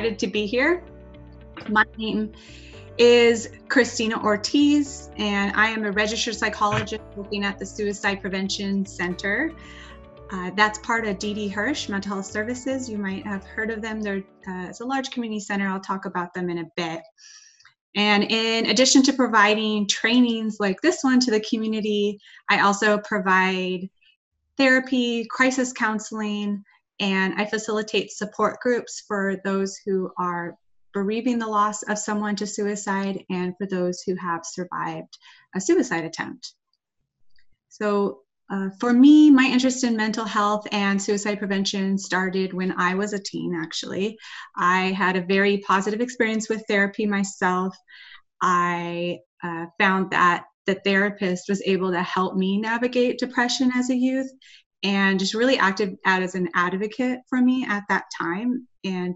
excited to be here. My name is Christina Ortiz, and I am a registered psychologist working at the Suicide Prevention Center. Uh, that's part of Didi Hirsch Mental Health Services. You might have heard of them. They're, uh, it's a large community center. I'll talk about them in a bit. And in addition to providing trainings like this one to the community, I also provide therapy, crisis counseling, and I facilitate support groups for those who are bereaving the loss of someone to suicide and for those who have survived a suicide attempt. So, uh, for me, my interest in mental health and suicide prevention started when I was a teen, actually. I had a very positive experience with therapy myself. I uh, found that the therapist was able to help me navigate depression as a youth and just really acted as an advocate for me at that time. And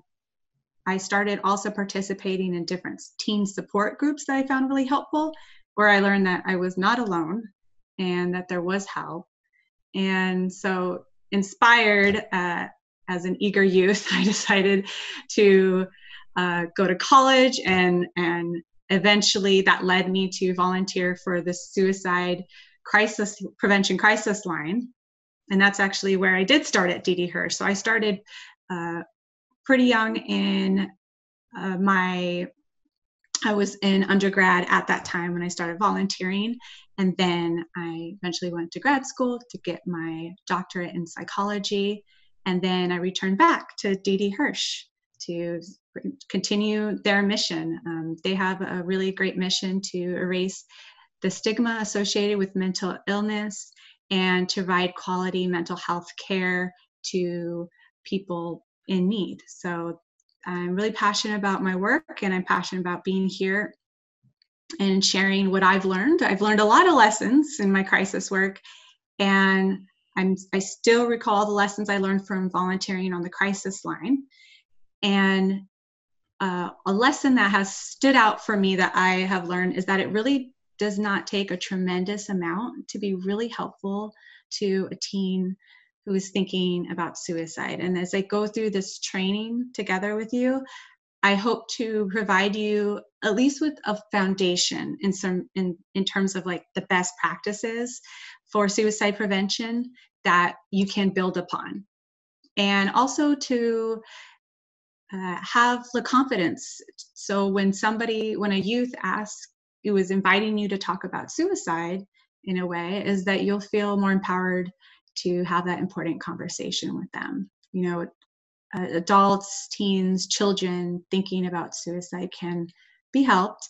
I started also participating in different teen support groups that I found really helpful, where I learned that I was not alone and that there was help. And so, inspired uh, as an eager youth, I decided to uh, go to college and and eventually that led me to volunteer for the suicide crisis prevention crisis line and that's actually where I did start at Didi Hirsch. So I started uh, pretty young in uh, my, I was in undergrad at that time when I started volunteering. And then I eventually went to grad school to get my doctorate in psychology. And then I returned back to Didi Hirsch to continue their mission. Um, they have a really great mission to erase the stigma associated with mental illness and to provide quality mental health care to people in need. So I'm really passionate about my work and I'm passionate about being here and sharing what I've learned. I've learned a lot of lessons in my crisis work and I'm I still recall the lessons I learned from volunteering on the crisis line. And uh, a lesson that has stood out for me that I have learned is that it really does not take a tremendous amount to be really helpful to a teen who is thinking about suicide. And as I go through this training together with you, I hope to provide you at least with a foundation in some in, in terms of like the best practices for suicide prevention that you can build upon. And also to uh, have the confidence. So when somebody, when a youth asks who is inviting you to talk about suicide in a way is that you'll feel more empowered to have that important conversation with them. You know uh, adults teens children thinking about suicide can be helped.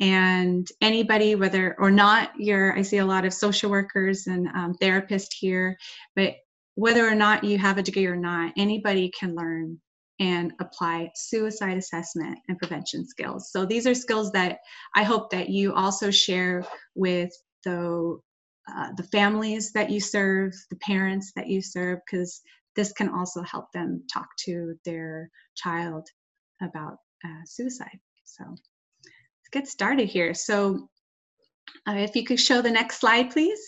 And anybody whether or not you're i see a lot of social workers and um, therapists here but whether or not you have a degree or not anybody can learn and apply suicide assessment and prevention skills. So these are skills that I hope that you also share with the uh, the families that you serve, the parents that you serve, because this can also help them talk to their child about uh, suicide. So let's get started here. So uh, if you could show the next slide, please.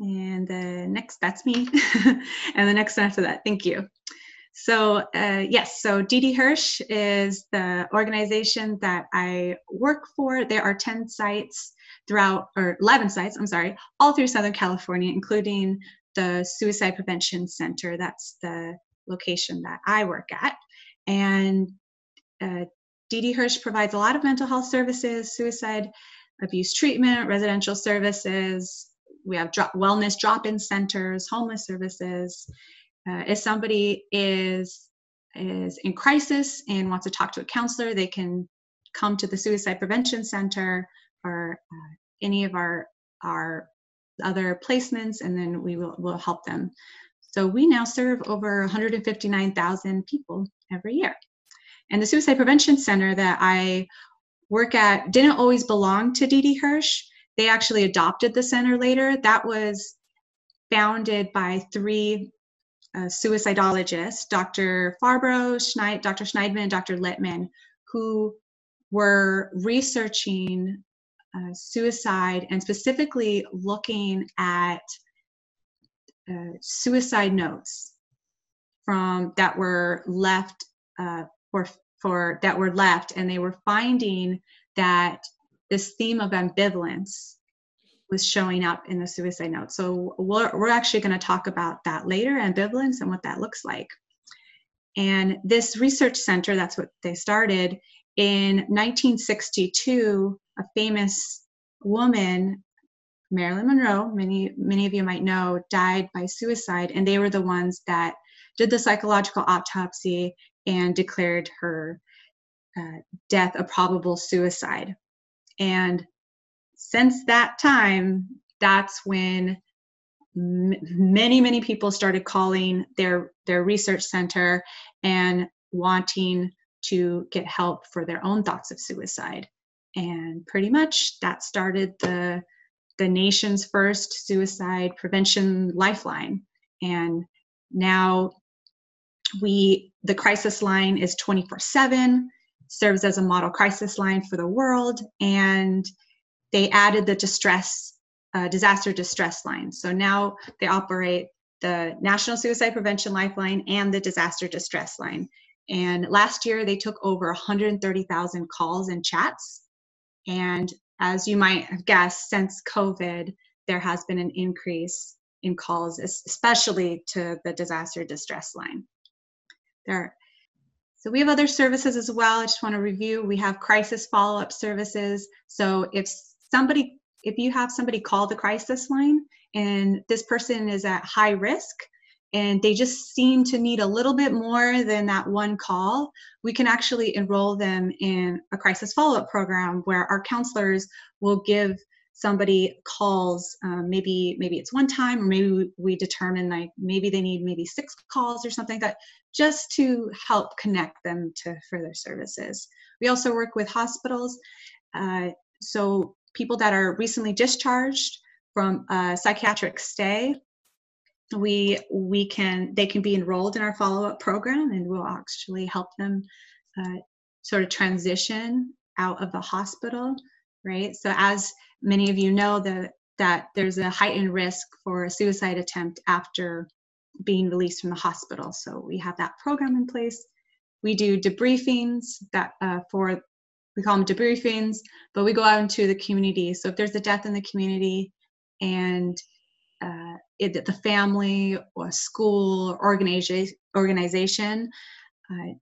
And the next, that's me. and the next after that, thank you. So uh, yes, so Didi Hirsch is the organization that I work for. There are 10 sites throughout, or 11 sites, I'm sorry, all through Southern California, including the Suicide Prevention Center. That's the location that I work at. And uh, Didi Hirsch provides a lot of mental health services, suicide abuse treatment, residential services, we have drop, wellness drop-in centers, homeless services. Uh, if somebody is is in crisis and wants to talk to a counselor, they can come to the Suicide Prevention Center or uh, any of our our other placements, and then we will will help them. So we now serve over 159,000 people every year. And the Suicide Prevention Center that I work at didn't always belong to Didi Hirsch. They actually adopted the center later. That was founded by three uh, suicidologists, Dr. Farberow, Schneid, Dr. Shneidman, and Dr. Litman, who were researching uh, suicide and specifically looking at uh, suicide notes from that were left uh, for for that were left, and they were finding that this theme of ambivalence was showing up in the suicide note. So we're, we're actually going to talk about that later, ambivalence and what that looks like. And this research center, that's what they started in 1962. A famous woman, Marilyn Monroe, many many of you might know, died by suicide, and they were the ones that did the psychological autopsy and declared her uh, death a probable suicide. And since that time, that's when m- many many people started calling their their research center and wanting to get help for their own thoughts of suicide. And pretty much that started the the nation's first suicide prevention lifeline. And now we the crisis line is 24 7 serves as a model crisis line for the world and they added the distress uh, disaster distress line. So now they operate the national suicide prevention lifeline and the disaster distress line. And last year they took over 130000 calls and chats. And as you might have guessed since covid there has been an increase in calls especially to the disaster distress line. There so we have other services as well. I just want to review. We have crisis follow-up services. So if somebody, if you have somebody call the crisis line and this person is at high risk and they just seem to need a little bit more than that one call, we can actually enroll them in a crisis follow-up program where our counselors will give somebody calls um, maybe maybe it's one time or maybe we determine like maybe they need maybe six calls or something like that just to help connect them to further services. We also work with hospitals uh, so people that are recently discharged from a psychiatric stay we we can they can be enrolled in our follow-up program and we'll actually help them uh, sort of transition out of the hospital right? So as many of you know that that there's a heightened risk for a suicide attempt after being released from the hospital. So we have that program in place. We do debriefings that uh, for we call them debriefings, but we go out into the community. So if there's a death in the community and uh, it, the family or school or organization, organization uh,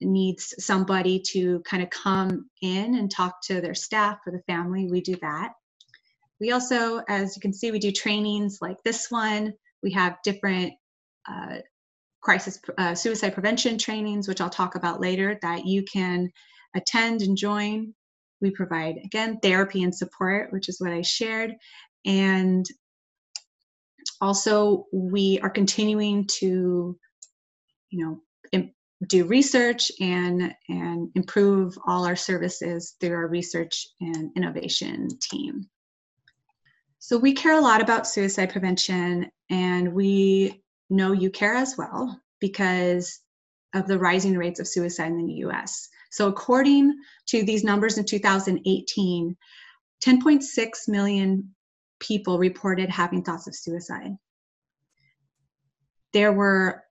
needs somebody to kind of come in and talk to their staff or the family, we do that. We also, as you can see, we do trainings like this one. We have different uh, crisis uh, suicide prevention trainings, which I'll talk about later, that you can attend and join. We provide, again, therapy and support, which is what I shared. And also, we are continuing to, you know, do research and and improve all our services through our research and innovation team. So we care a lot about suicide prevention and we know you care as well because of the rising rates of suicide in the US. So according to these numbers in 2018, 10.6 million people reported having thoughts of suicide. There were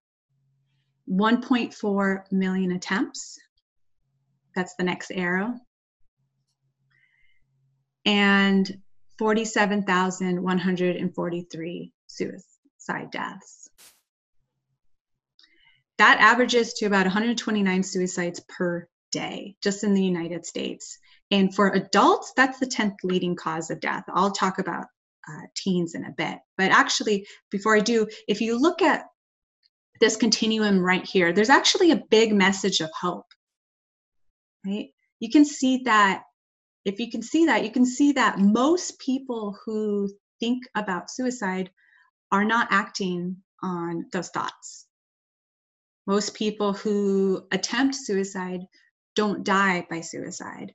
1.4 million attempts. That's the next arrow. And 47,143 suicide deaths. That averages to about 129 suicides per day, just in the United States. And for adults, that's the 10th leading cause of death. I'll talk about uh, teens in a bit. But actually, before I do, if you look at this continuum right here, there's actually a big message of hope. Right? You can see that if you can see that, you can see that most people who think about suicide are not acting on those thoughts. Most people who attempt suicide don't die by suicide.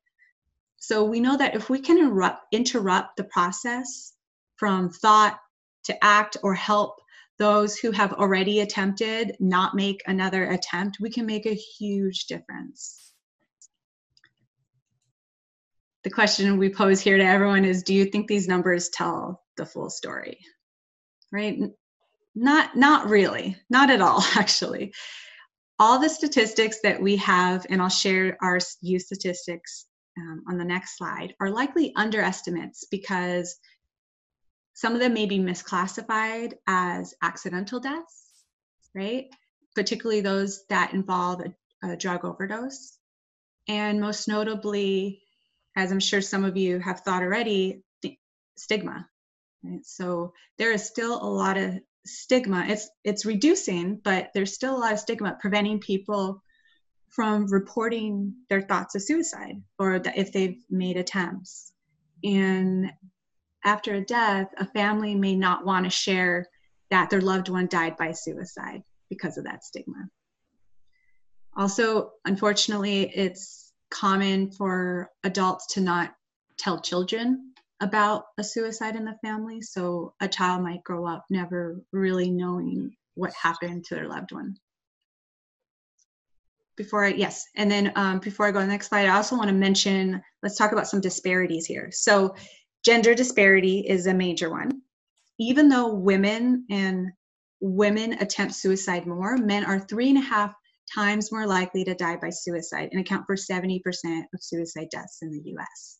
So we know that if we can erupt, interrupt the process from thought to act or help those who have already attempted not make another attempt, we can make a huge difference. The question we pose here to everyone is Do you think these numbers tell the full story? Right? not not really, not at all actually. All the statistics that we have, and I'll share our youth statistics um, on the next slide, are likely underestimates because some of them may be misclassified as accidental deaths, right? Particularly those that involve a, a drug overdose. And most notably, as I'm sure some of you have thought already, stigma. Right? So there is still a lot of stigma. It's it's reducing, but there's still a lot of stigma preventing people from reporting their thoughts of suicide or if they've made attempts. And after a death, a family may not want to share that their loved one died by suicide because of that stigma. Also, unfortunately, it's common for adults to not tell children about a suicide in the family. So a child might grow up never really knowing what happened to their loved one. Before I, yes, and then um, before I go to the next slide, I also want to mention, let's talk about some disparities here. So gender disparity is a major one. Even though women and women attempt suicide more, men are three and a half times more likely to die by suicide and account for 70% of suicide deaths in the US.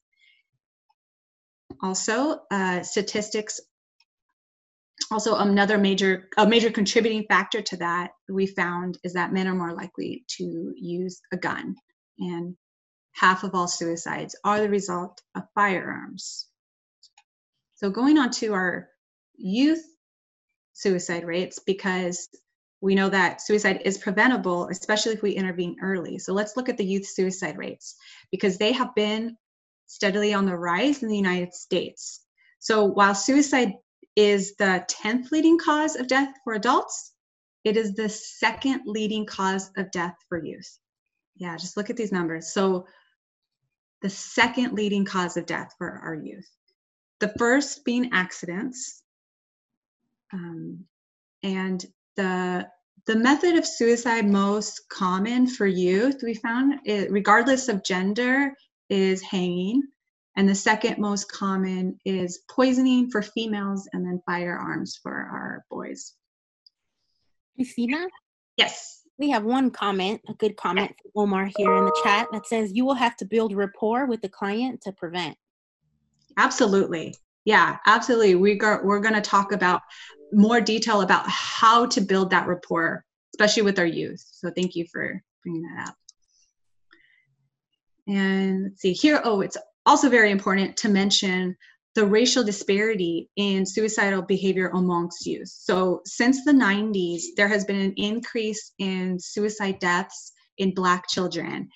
Also, uh, statistics, also another major, a major contributing factor to that we found is that men are more likely to use a gun and half of all suicides are the result of firearms. So going on to our youth suicide rates, because we know that suicide is preventable, especially if we intervene early. So let's look at the youth suicide rates because they have been steadily on the rise in the United States. So while suicide is the 10th leading cause of death for adults, it is the second leading cause of death for youth. Yeah, just look at these numbers. So the second leading cause of death for our youth. The first being accidents. Um, and the the method of suicide most common for youth we found it, regardless of gender is hanging. And the second most common is poisoning for females and then firearms for our boys. Christina yes. We have one comment a good comment from omar here in the chat that says you will have to build rapport with the client to prevent. Absolutely yeah, absolutely. We got, we're going to talk about more detail about how to build that rapport, especially with our youth. So thank you for bringing that up. And let's see here. Oh, it's also very important to mention the racial disparity in suicidal behavior amongst youth. So since the 90s, there has been an increase in suicide deaths in Black children.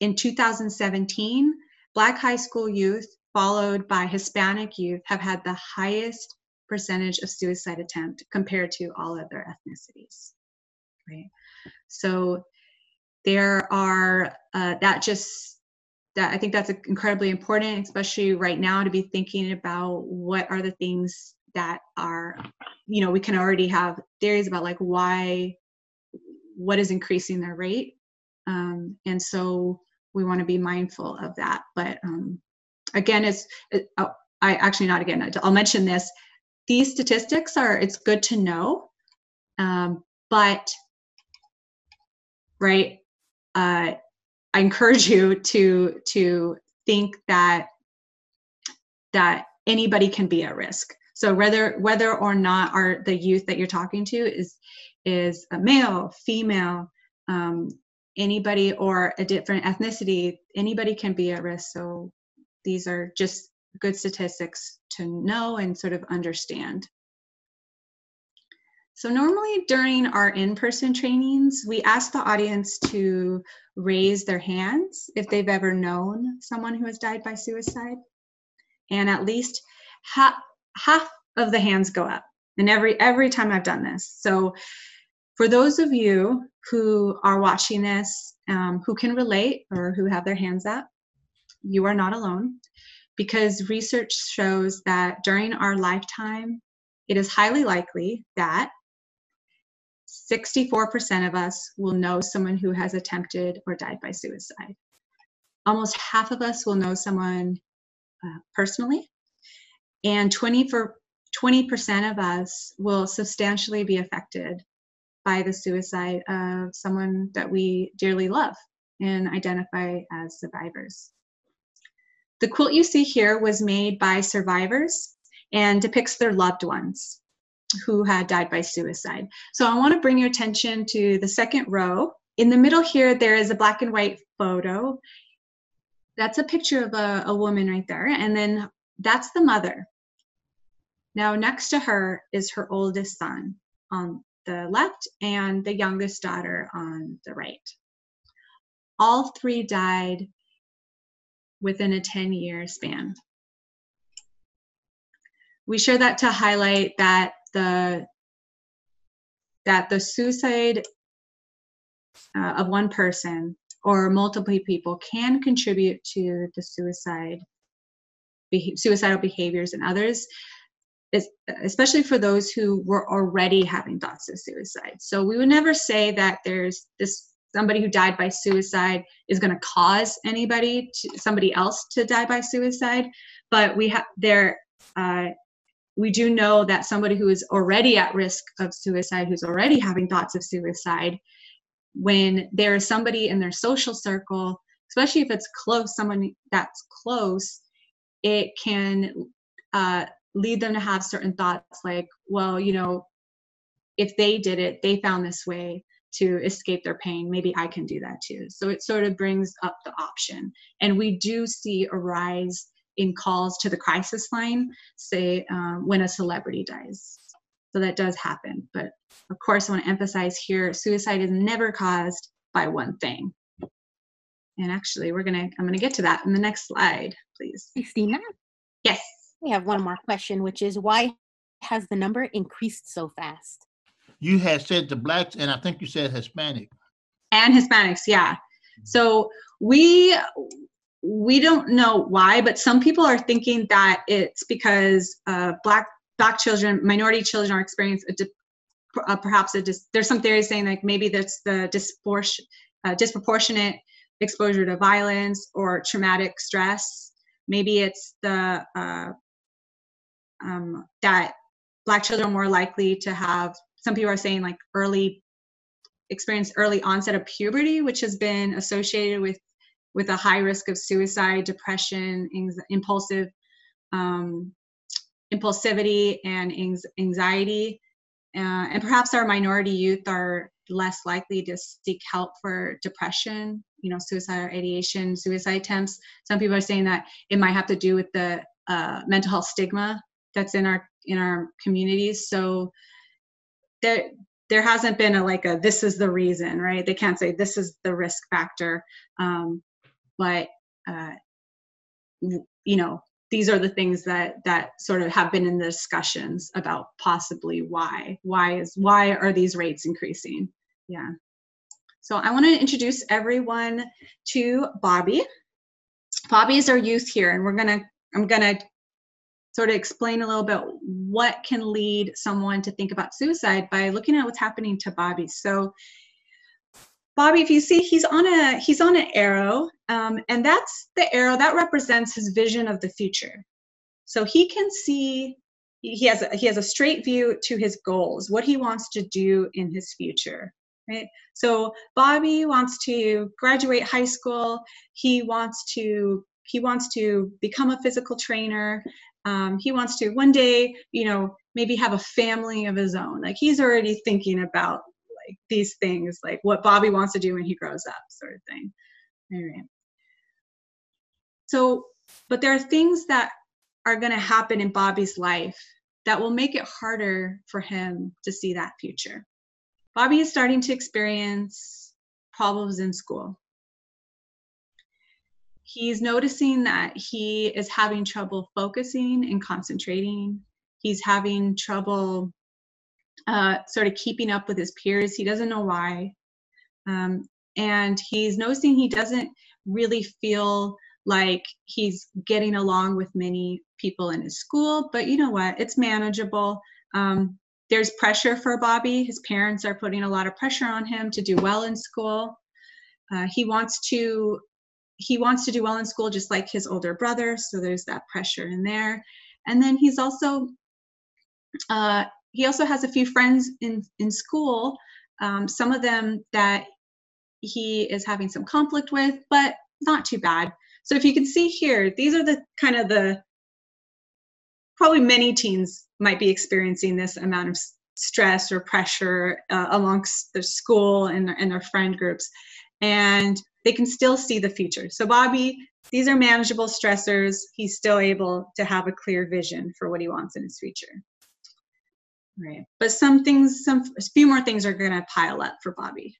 In 2017, Black high school youth followed by Hispanic youth, have had the highest percentage of suicide attempt compared to all other ethnicities. Right. So there are uh, that just that I think that's incredibly important, especially right now, to be thinking about what are the things that are, you know, we can already have theories about like why, what is increasing their rate, um, and so we want to be mindful of that. But um, again, it's, it, oh, I actually not again, I'll mention this. These statistics are, it's good to know, um, but, right, uh, I encourage you to, to think that, that anybody can be at risk. So whether, whether or not are the youth that you're talking to is, is a male, female, um, anybody or a different ethnicity, anybody can be at risk. So these are just good statistics to know and sort of understand. So normally during our in-person trainings, we ask the audience to raise their hands if they've ever known someone who has died by suicide. And at least half, half of the hands go up. And every every time I've done this. So for those of you who are watching this, um, who can relate or who have their hands up, you are not alone because research shows that during our lifetime, it is highly likely that 64% of us will know someone who has attempted or died by suicide. Almost half of us will know someone uh, personally, and 20 for 20% of us will substantially be affected by the suicide of someone that we dearly love and identify as survivors. The quilt you see here was made by survivors and depicts their loved ones who had died by suicide. So I want to bring your attention to the second row. In the middle here, there is a black and white photo. That's a picture of a, a woman right there. And then that's the mother. Now, next to her is her oldest son on the left and the youngest daughter on the right. All three died within a 10 year span. We share that to highlight that the that the suicide uh, of one person or multiple people can contribute to the suicide suicidal behaviors in others especially for those who were already having thoughts of suicide. So we would never say that there's this somebody who died by suicide is going to cause anybody to, somebody else to die by suicide, but we have there uh, we do know that somebody who is already at risk of suicide, who's already having thoughts of suicide, when there is somebody in their social circle, especially if it's close, someone that's close, it can uh, lead them to have certain thoughts like, well, you know, if they did it, they found this way to escape their pain. Maybe I can do that too. So it sort of brings up the option. And we do see a rise in calls to the crisis line, say um, when a celebrity dies. So that does happen. But of course, I want to emphasize here suicide is never caused by one thing. And actually, we're going to, I'm going to get to that in the next slide, please. Christina? Yes. We have one more question, which is why has the number increased so fast? You had said the blacks, and I think you said Hispanic. And Hispanics, yeah. So we we don't know why, but some people are thinking that it's because uh, black black children, minority children, are experiencing a di- uh, perhaps a dis- there's some theories saying like maybe that's the dispor- uh, disproportionate exposure to violence or traumatic stress. Maybe it's the uh, um, that black children are more likely to have some people are saying like early experience early onset of puberty which has been associated with with a high risk of suicide depression impulsive um, impulsivity and anxiety. Uh, and perhaps our minority youth are less likely to seek help for depression you know suicide ideation suicide attempts. Some people are saying that it might have to do with the uh, mental health stigma that's in our in our communities. So there there hasn't been a like a this is the reason right? They can't say this is the risk factor um, but uh, you know these are the things that that sort of have been in the discussions about possibly why why is why are these rates increasing? Yeah. So i want to introduce everyone to bobby. Bobby is our youth here and we're gonna i'm gonna sort of explain a little bit what can lead someone to think about suicide by looking at what's happening to Bobby. So Bobby, if you see, he's on a he's on an arrow, um, and that's the arrow that represents his vision of the future. So he can see he has a, he has a straight view to his goals, what he wants to do in his future. Right. So Bobby wants to graduate high school. He wants to he wants to become a physical trainer um, he wants to one day you know maybe have a family of his own. Like he's already thinking about like these things like what bobby wants to do when he grows up sort of thing. So but there are things that are going to happen in bobby's life that will make it harder for him to see that future. Bobby is starting to experience problems in school he's noticing that he is having trouble focusing and concentrating. He's having trouble uh, sort of keeping up with his peers. He doesn't know why. Um, and he's noticing he doesn't really feel like he's getting along with many people in his school, but you know what? It's manageable. Um, there's pressure for Bobby. His parents are putting a lot of pressure on him to do well in school. Uh, he wants to he wants to do well in school just like his older brother so there's that pressure in there and then he's also Uh, he also has a few friends in, in school, um, some of them that he is having some conflict with, but not too bad. So if you can see here, these are the kind of the, probably many teens might be experiencing this amount of stress or pressure uh, amongst their school and, and their friend groups. And they can still see the future. So Bobby, these are manageable stressors. He's still able to have a clear vision for what he wants in his future. Right. But some things, some a few more things are going to pile up for Bobby.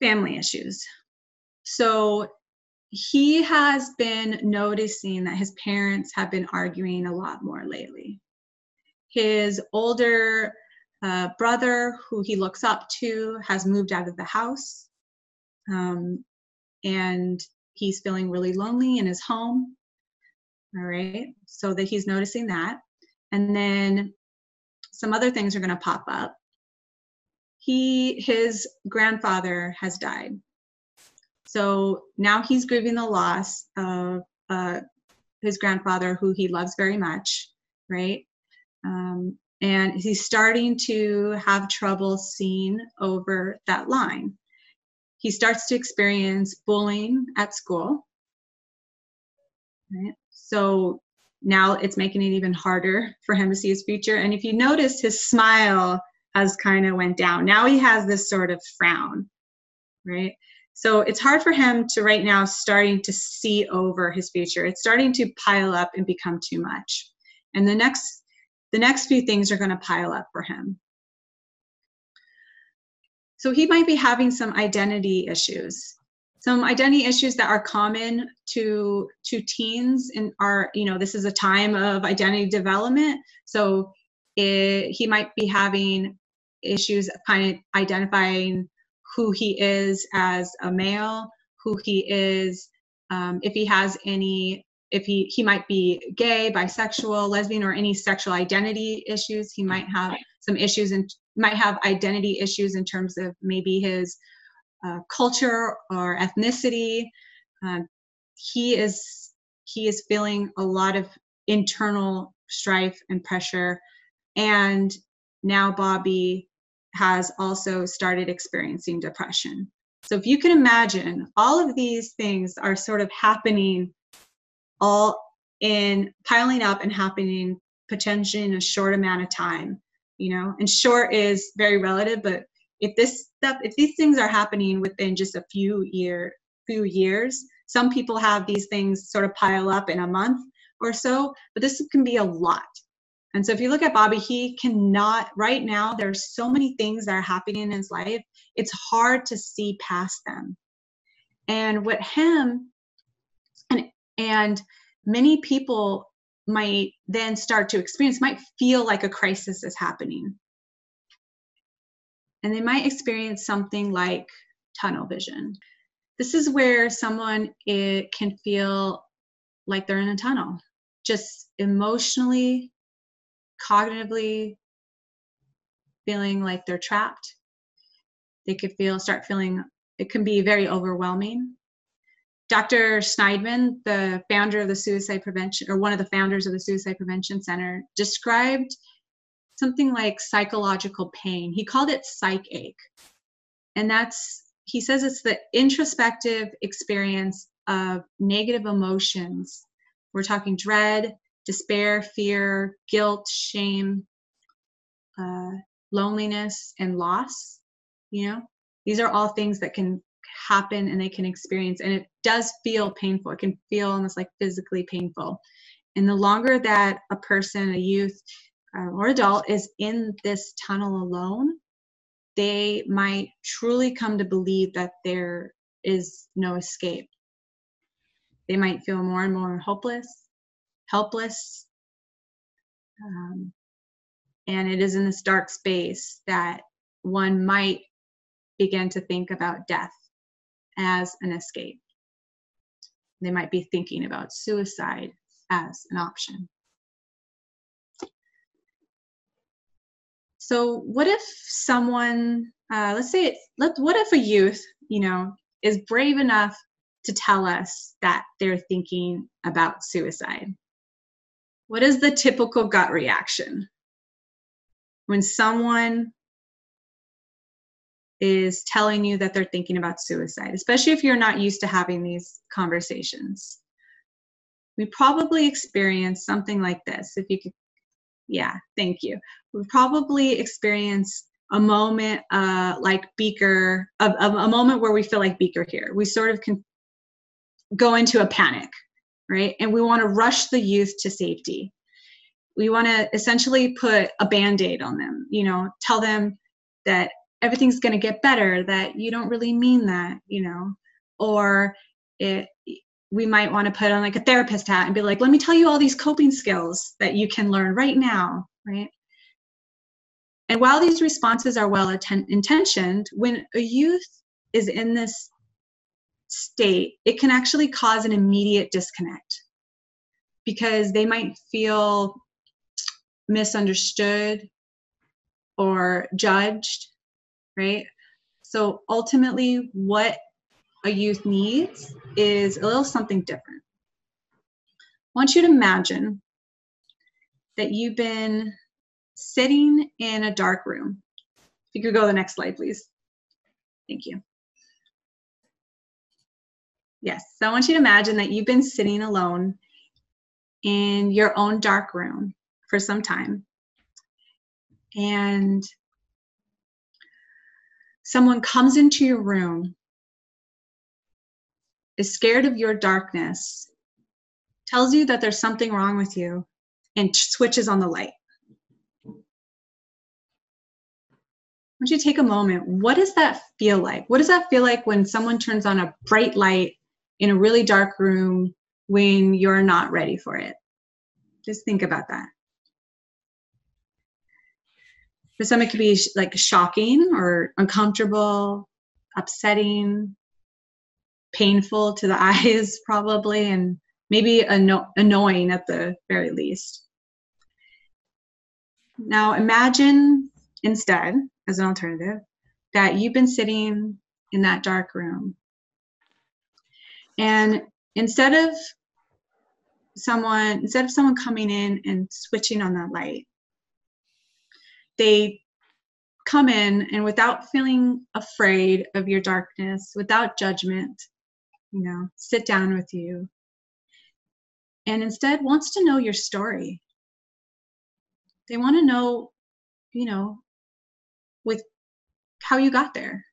Family issues. So he has been noticing that his parents have been arguing a lot more lately. His older brother, who he looks up to, has moved out of the house. Um, and he's feeling really lonely in his home. All right so that he's noticing that. And then some other things are going to pop up. He his grandfather has died. So now he's grieving the loss of uh, his grandfather who he loves very much right? Um, and he's starting to have trouble seeing over that line he starts to experience bullying at school right so now it's making it even harder for him to see his future. And if you notice, his smile has kind of went down. Now he has this sort of frown, right? So it's hard for him to right now starting to see over his future. It's starting to pile up and become too much. And the next the next few things are going to pile up for him. So he might be having some identity issues some identity issues that are common to to teens and are you know this is a time of identity development so it, he might be having issues kind of identifying who he is as a male who he is um, if he has any if he he might be gay bisexual lesbian or any sexual identity issues he might have some issues and might have identity issues in terms of maybe his uh, culture or ethnicity. Uh, he is he is feeling a lot of internal strife and pressure, and now Bobby has also started experiencing depression. So if you can imagine, all of these things are sort of happening all in piling up and happening potentially in a short amount of time you know? And short is very relative but if this stuff if these things are happening within just a few year few years some people have these things sort of pile up in a month or so but this can be a lot. And so if you look at bobby he cannot right now there's so many things that are happening in his life it's hard to see past them. And what him and many people might then start to experience might feel like a crisis is happening and they might experience something like tunnel vision. This is where someone it can feel like they're in a tunnel, just emotionally, cognitively feeling like they're trapped. They could feel start feeling it can be very overwhelming. Dr. Shneidman, the founder of the suicide prevention or one of the founders of the suicide prevention center, described something like psychological pain. He called it psychache. And that's, he says it's the introspective experience of negative emotions. We're talking dread, despair, fear, guilt, shame, uh, loneliness, and loss. You know, these are all things that can happen and they can experience. And it does feel painful. It can feel almost like physically painful. And the longer that a person, a youth, uh, or adult is in this tunnel alone, they might truly come to believe that there is no escape. They might feel more and more hopeless, helpless. Um, and it is in this dark space that one might begin to think about death as an escape. They might be thinking about suicide as an option. So what if someone, uh, let's say, it's, let what if a youth, you know, is brave enough to tell us that they're thinking about suicide. What is the typical gut reaction? When someone is telling you that they're thinking about suicide, especially if you're not used to having these conversations. We probably experience something like this. If you could, yeah, thank you. We probably experience a moment uh, like Beaker, a, a moment where we feel like Beaker here. We sort of can go into a panic, right? And we want to rush the youth to safety. We want to essentially put a band aid on them, you know, tell them that everything's going to get better, that you don't really mean that, you know, or it, we might want to put on like a therapist hat and be like, let me tell you all these coping skills that you can learn right now, right? And while these responses are well intentioned, when a youth is in this state, it can actually cause an immediate disconnect because they might feel misunderstood or judged, right? So ultimately, what a youth needs is a little something different. I want you to imagine that you've been sitting in a dark room. If you could go to the next slide, please. Thank you. Yes, so I want you to imagine that you've been sitting alone in your own dark room for some time. And someone comes into your room, is scared of your darkness, tells you that there's something wrong with you, and switches on the light. want you take a moment. What does that feel like? What does that feel like when someone turns on a bright light in a really dark room when you're not ready for it? Just think about that. For some, it could be like shocking or uncomfortable, upsetting, painful to the eyes, probably, and maybe anno- annoying at the very least. Now, imagine instead as an alternative that you've been sitting in that dark room and instead of someone instead of someone coming in and switching on that light they come in and without feeling afraid of your darkness without judgment you know sit down with you and instead wants to know your story. They want to know you know with how you got there.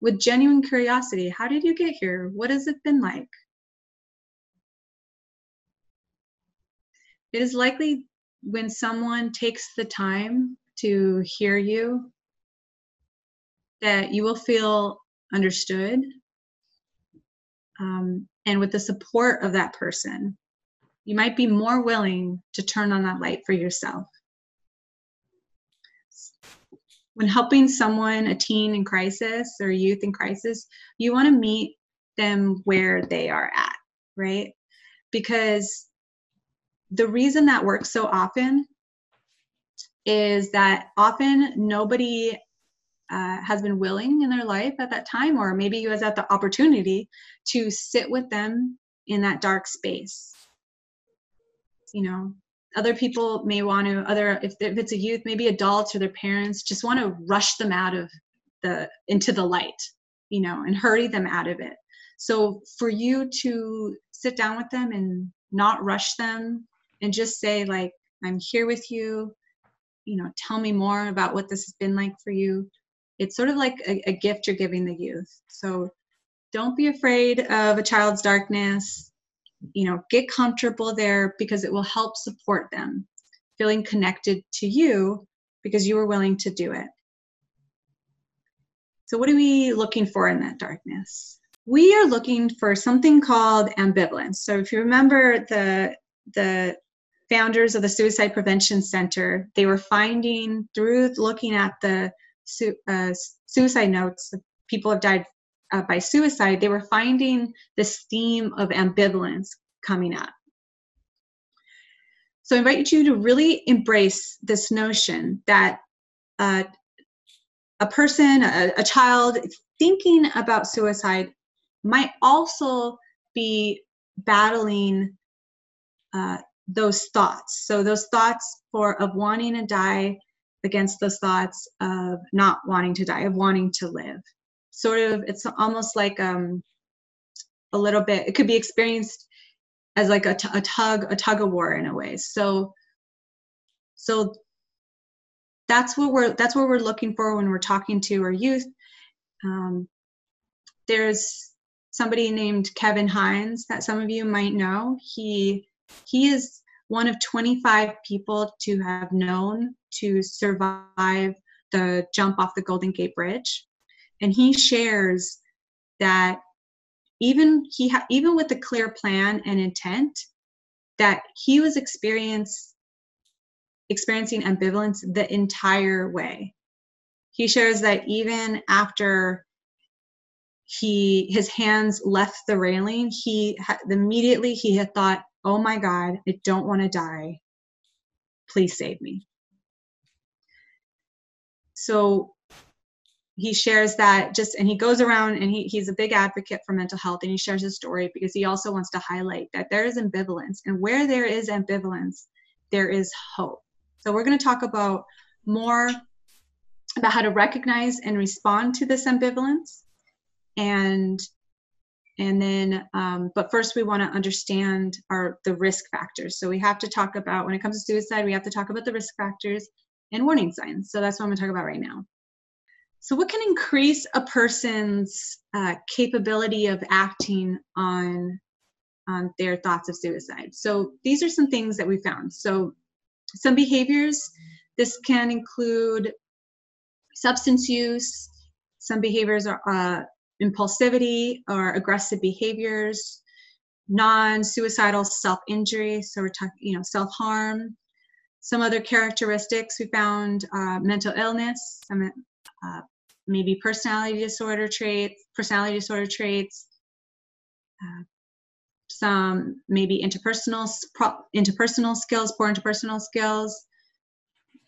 With genuine curiosity how did you get here? What has it been like? It is likely when someone takes the time to hear you that you will feel understood um, and with the support of that person you might be more willing to turn on that light for yourself when helping someone, a teen in crisis or youth in crisis, you want to meet them where they are at, right? Because the reason that works so often is that often nobody uh, has been willing in their life at that time, or maybe you has had the opportunity to sit with them in that dark space. You know, other people may want to other if, if it's a youth maybe adults or their parents just want to rush them out of the into the light you know and hurry them out of it so for you to sit down with them and not rush them and just say like i'm here with you you know tell me more about what this has been like for you. It's sort of like a, a gift you're giving the youth. So don't be afraid of a child's darkness. You know get comfortable there because it will help support them feeling connected to you because you were willing to do it. So what are we looking for in that darkness? We are looking for something called ambivalence. So if you remember the the founders of the suicide prevention center they were finding through looking at the su- uh, suicide notes people have died uh, by suicide, they were finding this theme of ambivalence coming up. So I invite you to really embrace this notion that uh, a person, a, a child thinking about suicide might also be battling uh, those thoughts. So those thoughts for of wanting to die against those thoughts of not wanting to die, of wanting to live. Sort of, it's almost like um, a little bit. It could be experienced as like a, t- a tug, a tug of war in a way. So, so that's what we're that's what we're looking for when we're talking to our youth. Um, there's somebody named Kevin Hines that some of you might know. He he is one of 25 people to have known to survive the jump off the Golden Gate Bridge. And he shares that even he ha- even with a clear plan and intent that he was experience experiencing ambivalence the entire way. He shares that even after he his hands left the railing, he ha- immediately he had thought, "Oh my God, I don't want to die. Please save me." So he shares that just and he goes around and he, he's a big advocate for mental health and he shares his story because he also wants to highlight that there is ambivalence and where there is ambivalence there is hope so we're going to talk about more about how to recognize and respond to this ambivalence and and then um, but first we want to understand our the risk factors so we have to talk about when it comes to suicide we have to talk about the risk factors and warning signs so that's what i'm going to talk about right now so, what can increase a person's uh, capability of acting on on their thoughts of suicide? So, these are some things that we found. So, some behaviors. This can include substance use. Some behaviors are uh, impulsivity or aggressive behaviors, non-suicidal self-injury. So we're talking, you know, self-harm. Some other characteristics we found: uh, mental illness, some uh, maybe personality disorder traits, personality disorder traits, uh, some maybe interpersonal interpersonal skills, poor interpersonal skills,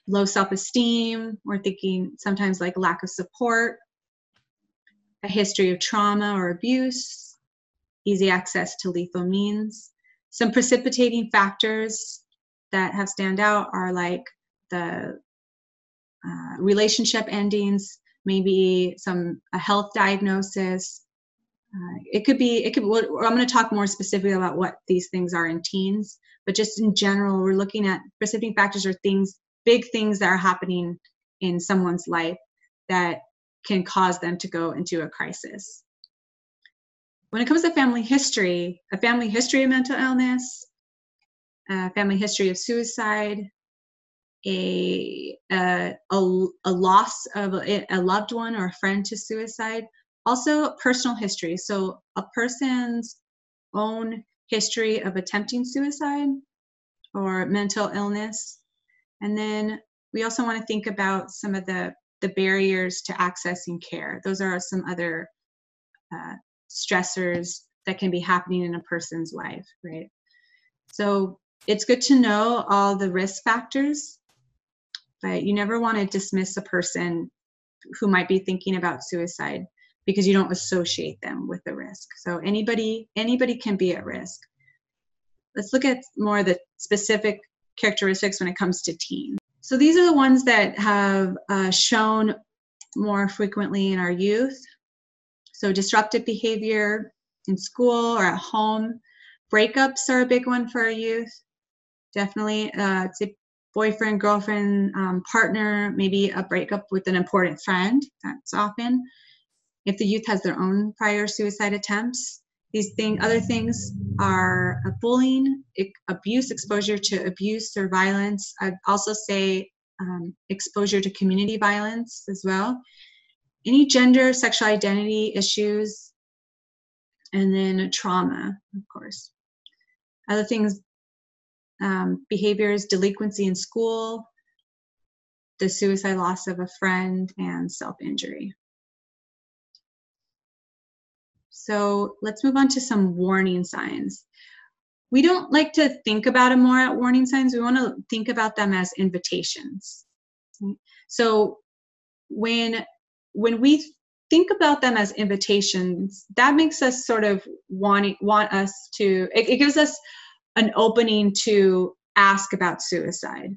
low self-esteem. We're thinking sometimes like lack of support, a history of trauma or abuse, easy access to lethal means. Some precipitating factors that have stand out are like the uh, relationship endings, maybe some a health diagnosis. Uh, it could be it could. Well, I'm going to talk more specifically about what these things are in teens, but just in general, we're looking at precipitating factors or things, big things that are happening in someone's life that can cause them to go into a crisis. When it comes to family history, a family history of mental illness, a family history of suicide, a a, a, a loss of a, a loved one or a friend to suicide also personal history so a person's own history of attempting suicide or mental illness and then we also want to think about some of the the barriers to accessing care. Those are some other uh, stressors that can be happening in a person's life right? So it's good to know all the risk factors but you never want to dismiss a person who might be thinking about suicide because you don't associate them with the risk. So anybody anybody can be at risk. Let's look at more the specific characteristics when it comes to teens so these are the ones that have uh, shown more frequently in our youth so disruptive behavior in school or at home breakups are a big one for our youth definitely uh, it's a boyfriend, girlfriend, um, partner, maybe a breakup with an important friend. That's often. If the youth has their own prior suicide attempts, these thing, other things are bullying, abuse, exposure to abuse or violence. I'd also say um, exposure to community violence as well. Any gender, sexual identity issues, and then trauma, of course. Other things um, behaviors, delinquency in school, the suicide loss of a friend, and self injury. So let's move on to some warning signs. We don't like to think about them more at warning signs. We want to think about them as invitations. So when when we think about them as invitations that makes us sort of wanting want us to it, it gives us an opening to ask about suicide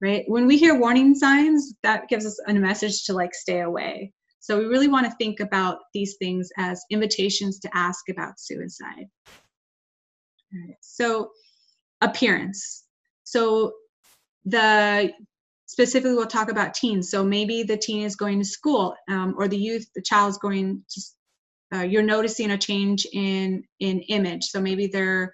right when we hear warning signs that gives us a message to like stay away so we really want to think about these things as invitations to ask about suicide. So appearance. So the specifically we'll talk about teens. So maybe the teen is going to school um, or the youth the child's going to uh, you're noticing a change in in image. So maybe their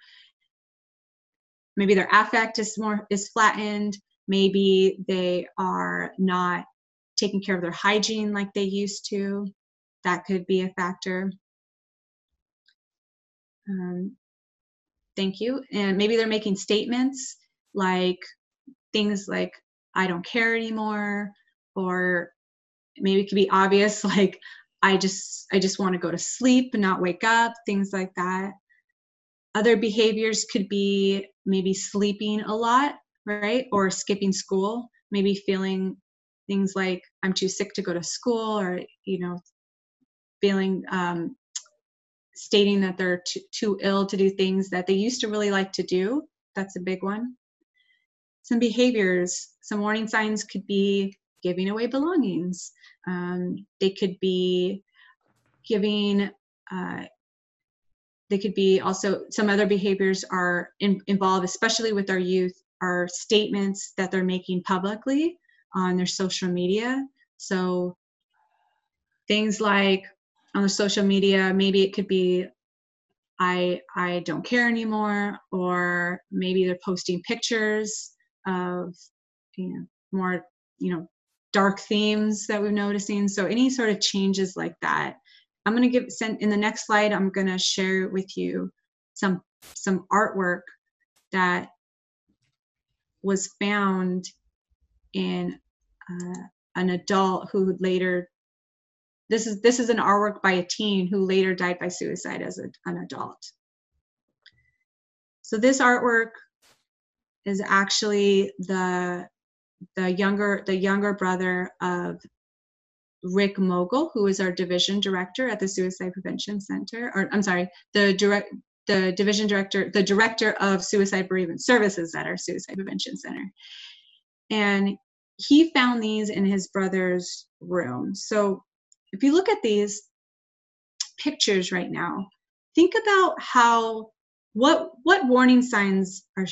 maybe their affect is more is flattened. Maybe they are not taking care of their hygiene like they used to that could be a factor um, thank you and maybe they're making statements like things like I don't care anymore, or maybe it could be obvious like I just I just want to go to sleep and not wake up, things like that. Other behaviors could be maybe sleeping a lot, right? Or skipping school, maybe feeling things like I'm too sick to go to school or you know feeling um, stating that they're too, too ill to do things that they used to really like to do. That's a big one some behaviors, some warning signs could be giving away belongings. Um, they could be giving, uh, they could be also, some other behaviors are in, involved, especially with our youth, are statements that they're making publicly on their social media. So things like on the social media, maybe it could be I I don't care anymore, or maybe they're posting pictures of you know more you know dark themes that we're noticing so any sort of changes like that i'm to give send in the next slide i'm to share with you some some artwork that was found in uh, an adult who later this is this is an artwork by a teen who later died by suicide as a, an adult so this artwork is actually the the younger the younger brother of Rick Mogil, who is our division director at the Suicide Prevention Center, or I'm sorry, the direct the division director, the director of suicide bereavement services at our Suicide Prevention Center. And he found these in his brother's room. So if you look at these pictures right now, think about how what what warning signs are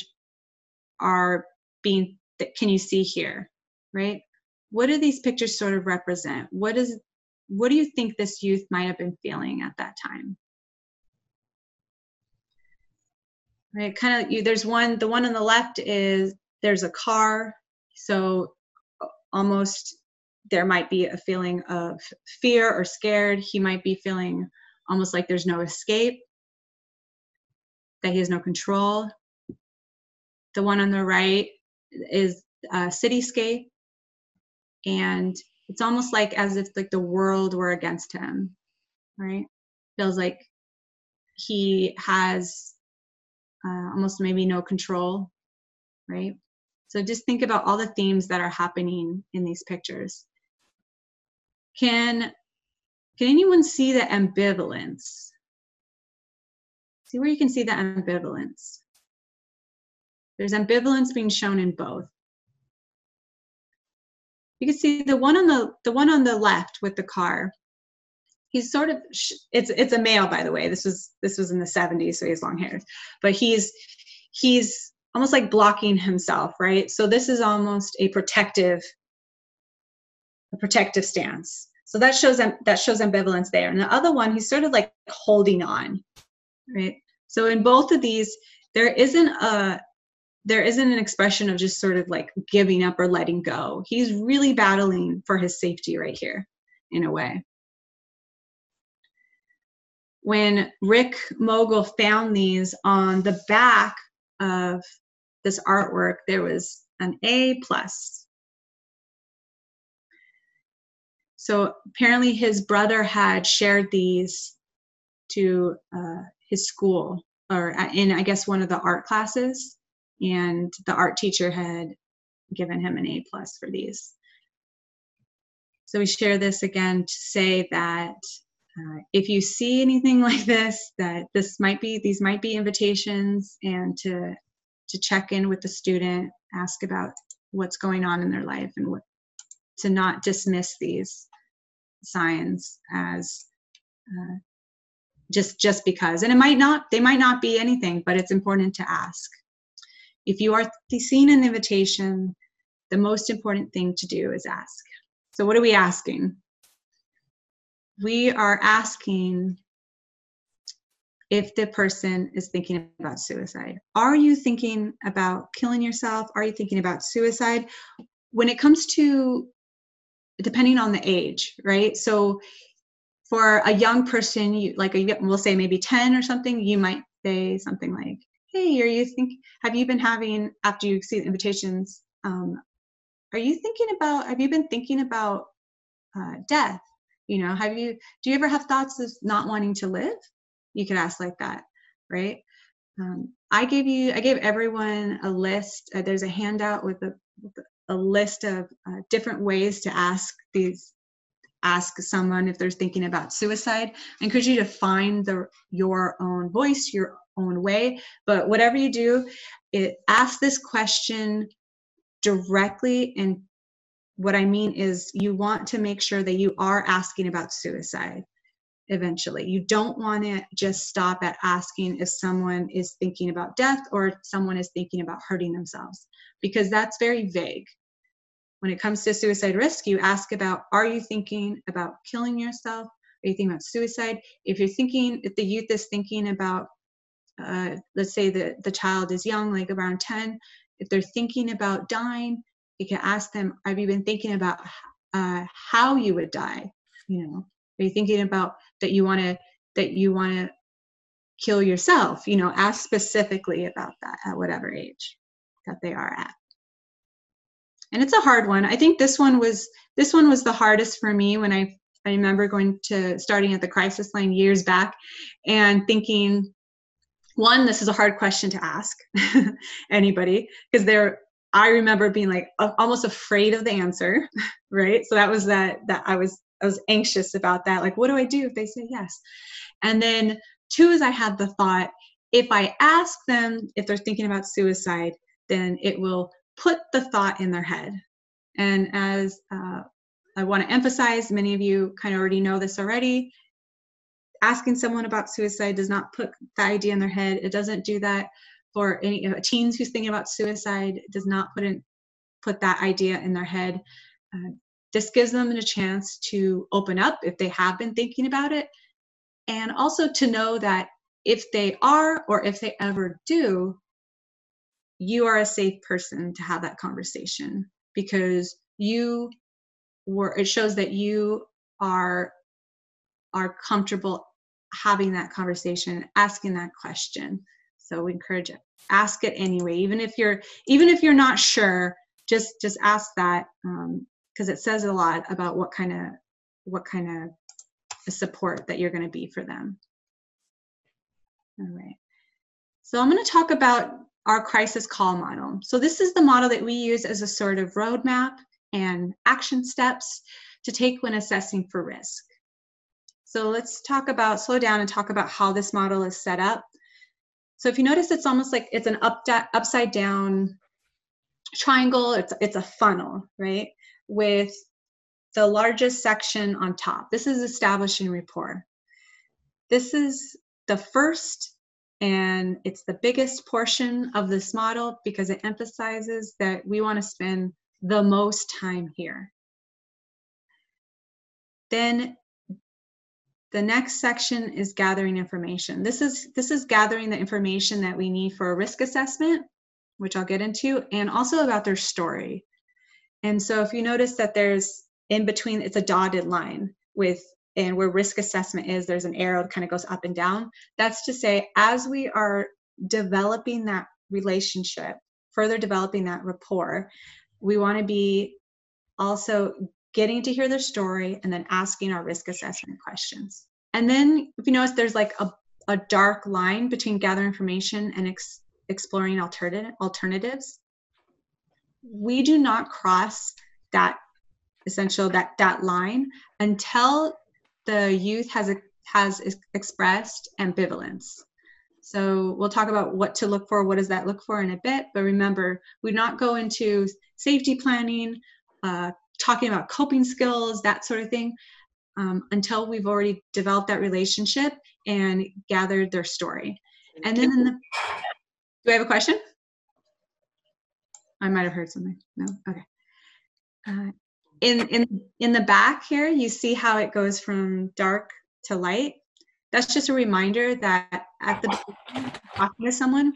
are being that can you see here right? What do these pictures sort of represent? What is what do you think this youth might have been feeling at that time? Right kind of you there's one the one on the left is there's a car so almost there might be a feeling of fear or scared he might be feeling almost like there's no escape that he has no control the one on the right is a cityscape, and it's almost like as if like the world were against him, right? Feels like he has uh, almost maybe no control, right? So just think about all the themes that are happening in these pictures. Can can anyone see the ambivalence? See where you can see the ambivalence. There's ambivalence being shown in both. You can see the one on the the one on the left with the car. He's sort of it's it's a male by the way. This was this was in the 70s, so he has long hair. But he's he's almost like blocking himself, right? So this is almost a protective a protective stance. So that shows that shows ambivalence there. And the other one, he's sort of like holding on, right? So in both of these, there isn't a there isn't an expression of just sort of like giving up or letting go. He's really battling for his safety right here, in a way. When Rick Mogil found these on the back of this artwork, there was an A plus. So apparently his brother had shared these to uh, his school or in, I guess, one of the art classes and the art teacher had given him an A plus for these. So we share this again to say that uh, if you see anything like this, that this might be these might be invitations, and to to check in with the student, ask about what's going on in their life, and what to not dismiss these signs as uh, just just because. And it might not they might not be anything, but it's important to ask. If you are seeing an invitation, the most important thing to do is ask. So what are we asking? we are asking if the person is thinking about suicide. Are you thinking about killing yourself? Are you thinking about suicide? When it comes to, depending on the age, right? So for a young person, you like a, we'll say maybe 10 or something, you might say something like, hey, are you think, have you been having, after you see the invitations, um, are you thinking about, have you been thinking about uh, death? you know have you do you ever have thoughts of not wanting to live you could ask like that right? Um, i gave you i gave everyone a list uh, there's a handout with a, a list of uh, different ways to ask these ask someone if they're thinking about suicide i encourage you to find the your own voice your own way? But whatever you do it ask this question directly and what I mean is you want to make sure that you are asking about suicide eventually. You don't want to just stop at asking if someone is thinking about death or someone is thinking about hurting themselves because that's very vague. When it comes to suicide risk, you ask about are you thinking about killing yourself? Are you thinking about suicide? If you're thinking, if the youth is thinking about, uh, let's say the, the child is young, like around 10, if they're thinking about dying, you can ask them have you been thinking about uh, how you would die you know are you thinking about that you want to that you want to kill yourself you know ask specifically about that at whatever age that they are at and it's a hard one i think this one was this one was the hardest for me when i i remember going to starting at the crisis line years back and thinking one this is a hard question to ask anybody because they're I remember being like almost afraid of the answer, right? So that was that that I was I was anxious about that. Like, what do I do if they say yes? And then two is I had the thought, if I ask them if they're thinking about suicide, then it will put the thought in their head. And as uh, I want to emphasize, many of you kind of already know this already. Asking someone about suicide does not put the idea in their head. It doesn't do that for any uh, teens who's thinking about suicide does not put in put that idea in their head uh, this gives them a chance to open up if they have been thinking about it and also to know that if they are or if they ever do you are a safe person to have that conversation because you were it shows that you are are comfortable having that conversation asking that question so we encourage it. Ask it anyway, even if you're even if you're not sure. Just just ask that um, because it says a lot about what kind of what kind of support that you're going to be for them. All right. So I'm going to talk about our crisis call model. So this is the model that we use as a sort of roadmap and action steps to take when assessing for risk. So let's talk about, slow down and talk about how this model is set up. So if you notice, it's almost like it's an up upside down triangle. It's, it's a funnel, right? With the largest section on top. This is establishing rapport. This is the first and it's the biggest portion of this model because it emphasizes that we want to spend the most time here. Then the next section is gathering information. This is, this is gathering the information that we need for a risk assessment, which I'll get into, and also about their story. And so if you notice that there's in between, it's a dotted line with, and where risk assessment is, there's an arrow that kind of goes up and down. That's to say, as we are developing that relationship, further developing that rapport, we want to be also getting to hear their story, and then asking our risk assessment questions. And then if you notice, there's like a, a dark line between gather information and ex- exploring alternative alternatives. We do not cross that essential that that line until the youth has a, has expressed ambivalence. So we'll talk about what to look for, what does that look for in a bit. But remember, we not go into safety planning, uh, talking about coping skills, that sort of thing, um, until we've already developed that relationship and gathered their story. And then the, do I have a question? I might have heard something. No, okay. Uh, in in in the back here, you see how it goes from dark to light. That's just a reminder that at the talking to someone,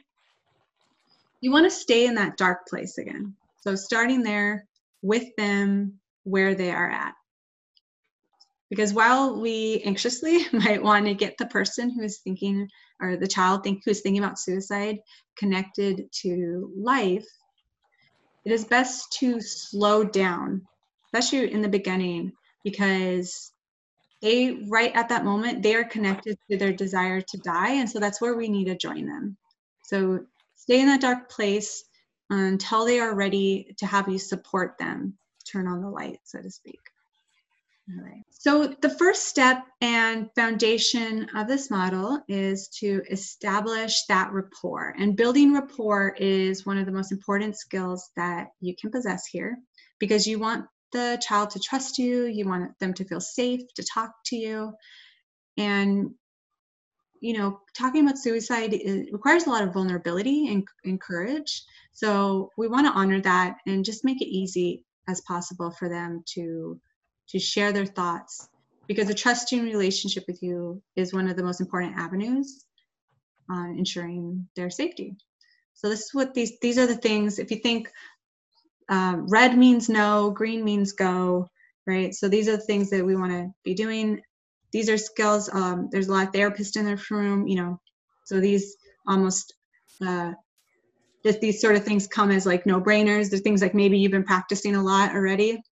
you want to stay in that dark place again. So starting there with them where they are at. Because while we anxiously might want to get the person who is thinking or the child think who's thinking about suicide connected to life, it is best to slow down, especially in the beginning, because they right at that moment they are connected to their desire to die and so that's where we need to join them. So stay in that dark place until they are ready to have you support them turn on the light so to speak so the first step and foundation of this model is to establish that rapport and building rapport is one of the most important skills that you can possess here because you want the child to trust you, you want them to feel safe to talk to you. And, you know, talking about suicide requires a lot of vulnerability and, and courage. So we want to honor that and just make it easy as possible for them to to share their thoughts because a trusting relationship with you is one of the most important avenues on ensuring their safety. So this is what these these are the things. If you think um, red means no, green means go, right? So these are the things that we want to be doing. These are skills. Um, there's a lot of therapists in the room, you know. So these almost uh, just these sort of things come as like no brainers. They're things like maybe you've been practicing a lot already.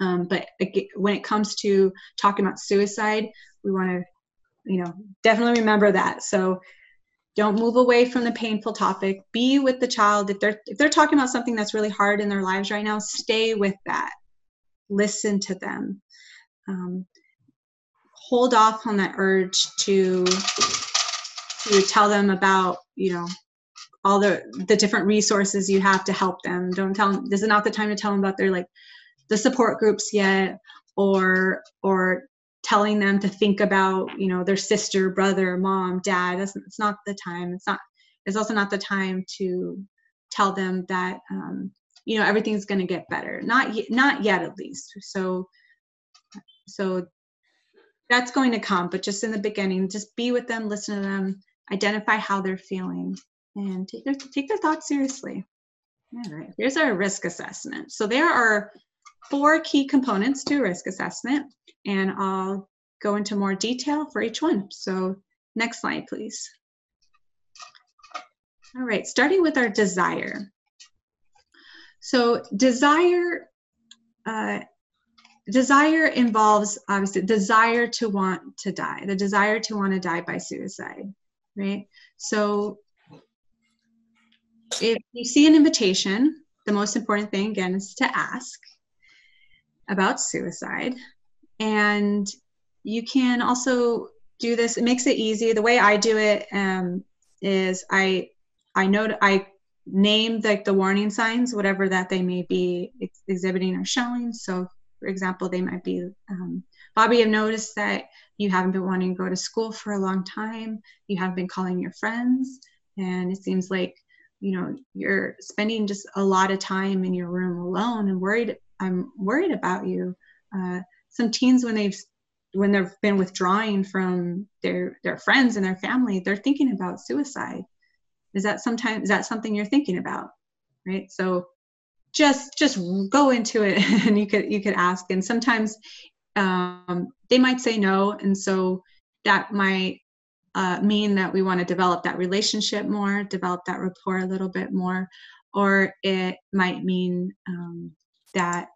Um, but when it comes to talking about suicide, we want to, you know, definitely remember that. So don't move away from the painful topic. Be with the child. If they're if they're talking about something that's really hard in their lives right now stay with that. Listen to them. Um, hold off on that urge to to tell them about you know all the the different resources you have to help them. Don't tell them this is not the time to tell them about their like the support groups yet or or telling them to think about you know their sister brother mom dad. It's, it's not the time. It's not it's also not the time to tell them that um, you know everything's going to get better. Not yet not yet at least. So so that's going to come but just in the beginning just be with them listen to them identify how they're feeling and take their take their thoughts seriously. All right. Here's our risk assessment. So there are four key components to risk assessment and I'll go into more detail for each one. So next slide, please. All right, starting with our desire. So desire, uh, desire involves obviously desire to want to die, the desire to want to die by suicide, right? So if you see an invitation, the most important thing again is to ask about suicide. And you can also do this. It makes it easy. The way I do it um, is I I know I name like the warning signs, whatever that they may be ex- exhibiting or showing. So, for example, they might be, um, Bobby, I've noticed that you haven't been wanting to go to school for a long time. You haven't been calling your friends, and it seems like you know you're spending just a lot of time in your room alone and worried. I'm worried about you. Uh, some teens when they've when they've been withdrawing from their their friends and their family they're thinking about suicide. Is that sometimes is that something you're thinking about right? So just just go into it and you could you could ask. And sometimes um, they might say no. And so that might uh, mean that we want to develop that relationship more develop that rapport a little bit more. Or it might mean um, that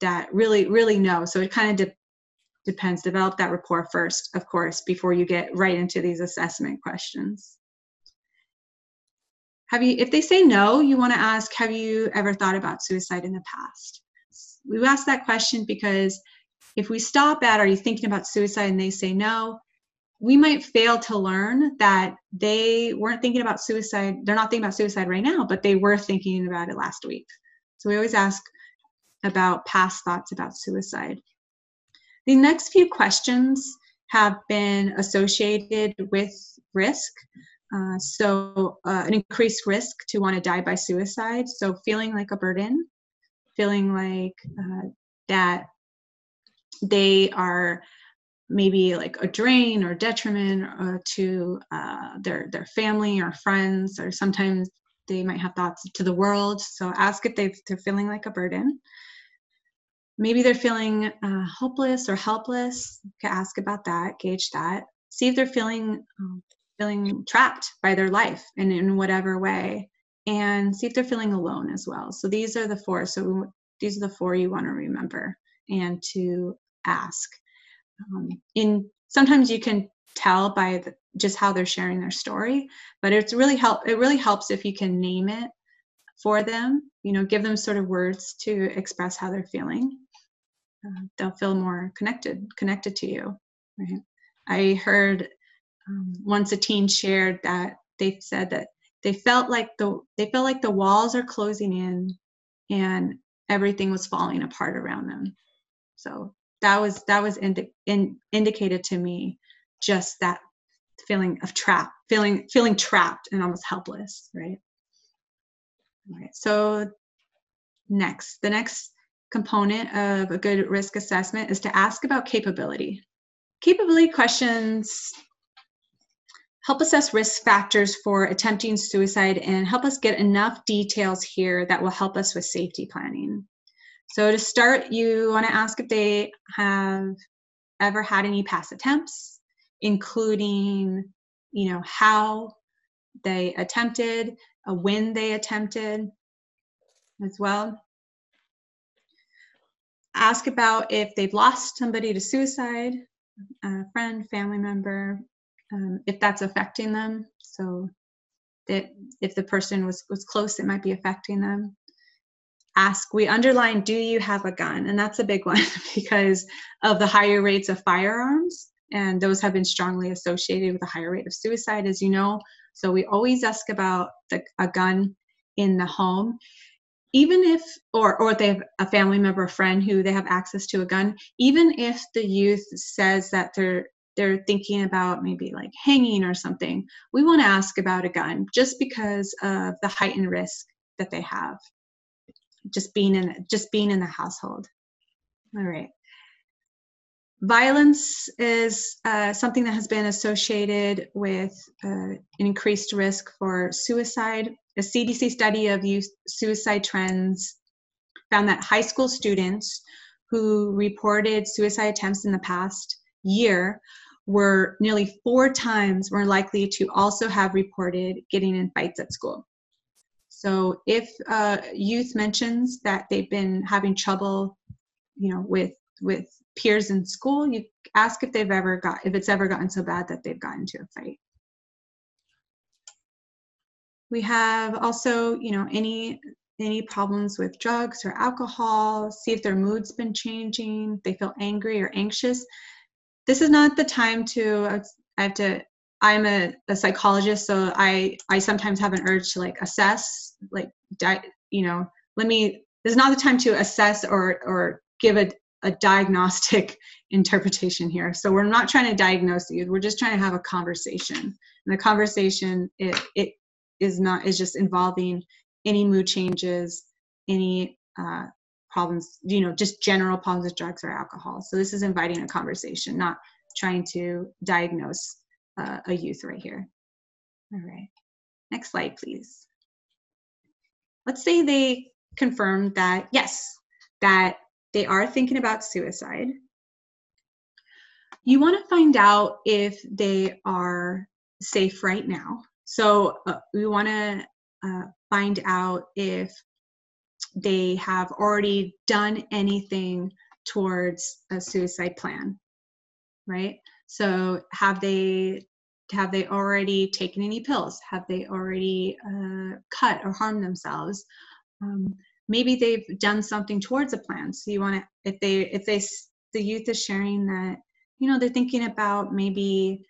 that really really no so it kind of de- depends develop that rapport first of course before you get right into these assessment questions have you if they say no you want to ask have you ever thought about suicide in the past we ask that question because if we stop at, are you thinking about suicide? And they say no, we might fail to learn that they weren't thinking about suicide. They're not thinking about suicide right now, but they were thinking about it last week. So we always ask about past thoughts about suicide. The next few questions have been associated with risk. Uh, so, uh, an increased risk to want to die by suicide. So, feeling like a burden, feeling like uh, that they are maybe like a drain or detriment uh, to uh, their their family or friends, or sometimes they might have thoughts to the world. So, ask if they're feeling like a burden maybe they're feeling uh, hopeless or helpless. You can ask about that gauge that. See if they're feeling um, feeling trapped by their life and in whatever way. And see if they're feeling alone as well. So these are the four. So these are the four you want to remember and to ask. Um, in sometimes you can tell by the, just how they're sharing their story but it's really help it really helps if you can name it for them you know give them sort of words to express how they're feeling uh, they'll feel more connected connected to you right? I heard um, once a teen shared that they said that they felt like the they felt like the walls are closing in and everything was falling apart around them. So that was that was indi- in, indicated to me just that feeling of trap feeling feeling trapped and almost helpless right? All right so next the next component of a good risk assessment is to ask about capability. Capability questions help assess risk factors for attempting suicide and help us get enough details here that will help us with safety planning. So to start, you want to ask if they have ever had any past attempts, including, you know, how they attempted, uh, when they attempted as well ask about if they've lost somebody to suicide, a friend, family member, um, if that's affecting them. So that if the person was, was close, it might be affecting them. Ask, we underline, do you have a gun? And that's a big one because of the higher rates of firearms. And those have been strongly associated with a higher rate of suicide, as you know. So we always ask about the, a gun in the home even if or or they have a family member or friend who they have access to a gun even if the youth says that they're they're thinking about maybe like hanging or something we want to ask about a gun just because of the heightened risk that they have. Just being in just being in the household. All right. Violence is uh, something that has been associated with uh, increased risk for suicide a CDC study of youth suicide trends found that high school students who reported suicide attempts in the past year were nearly four times more likely to also have reported getting in fights at school. So if uh, youth mentions that they've been having trouble, you know, with with peers in school, you ask if they've ever got if it's ever gotten so bad that they've gotten into a fight. We have also, you know, any any problems with drugs or alcohol, see if their mood's been changing, they feel angry or anxious. This is not the time to I have to I'm a, a psychologist, so I I sometimes have an urge to like assess, like di- you know, let me this is not the time to assess or or give a, a diagnostic interpretation here. So we're not trying to diagnose you. We're just trying to have a conversation. And the conversation it it is not is just involving any mood changes, any uh, problems, you know, just general problems with drugs or alcohol. So this is inviting a conversation, not trying to diagnose uh, a youth right here. All right, next slide, please. Let's say they confirm that yes, that they are thinking about suicide. You want to find out if they are safe right now. So uh, we want to uh, find out if they have already done anything towards a suicide plan, right? So have they have they already taken any pills? Have they already uh, cut or harmed themselves? Um, maybe they've done something towards a plan so you want to if they if they the youth is sharing that you know they're thinking about maybe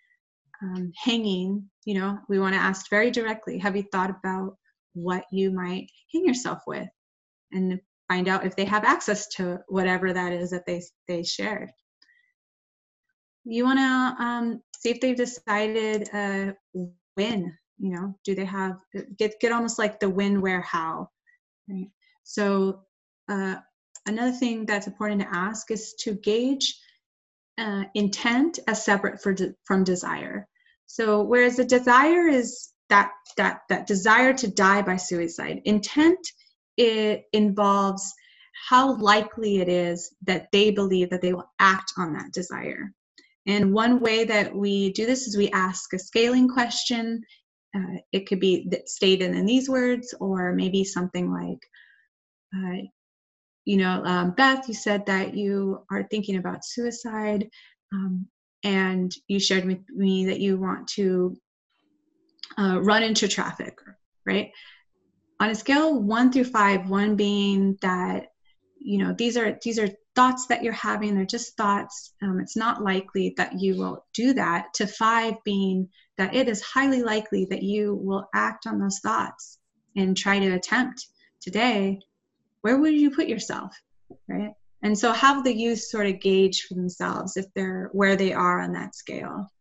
um, hanging you know we want to ask very directly have you thought about what you might hang yourself with? And find out if they have access to whatever that is that they they shared. You want to um, see if they've decided uh, when you know do they have get get almost like the when where how right? So uh, another thing that's important to ask is to gauge uh, intent as separate de- from desire so whereas the desire is that that that desire to die by suicide intent it involves how likely it is that they believe that they will act on that desire and one way that we do this is we ask a scaling question. Uh, it could be stated in these words, or maybe something like, uh, you know, um, Beth, you said that you are thinking about suicide, um, and you shared with me that you want to uh, run into traffic, right? On a scale one through five, one being that you know these are these are thoughts that you're having they're just thoughts um, it's not likely that you will do that to five being that it is highly likely that you will act on those thoughts and try to attempt today where would you put yourself right and so have the youth sort of gauge for themselves if they're where they are on that scale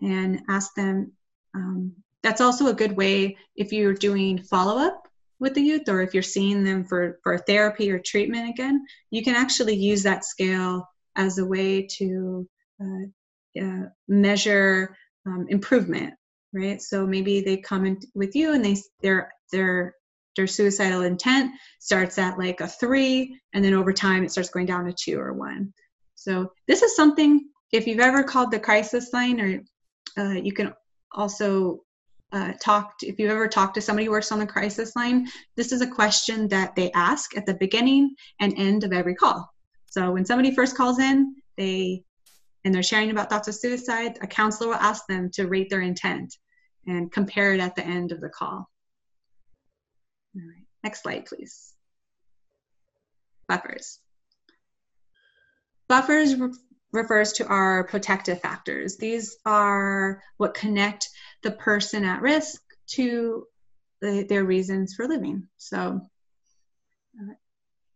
and ask them um, that's also a good way if you're doing follow-up with the youth or if you're seeing them for, for therapy or treatment again, you can actually use that scale as a way to uh, uh, measure um, improvement, right? So maybe they come in with you and they their their their suicidal intent starts at like a three, and then over time it starts going down to two or one. So this is something if you've ever called the crisis line, or uh, you can also uh, talked, if you've ever talked to somebody who works on the crisis line, this is a question that they ask at the beginning and end of every call. So when somebody first calls in, they and they're sharing about thoughts of suicide, a counselor will ask them to rate their intent and compare it at the end of the call. All right, next slide, please. Buffers. Buffers re refers to our protective factors. These are what connect the person at risk to the, their reasons for living. So, uh,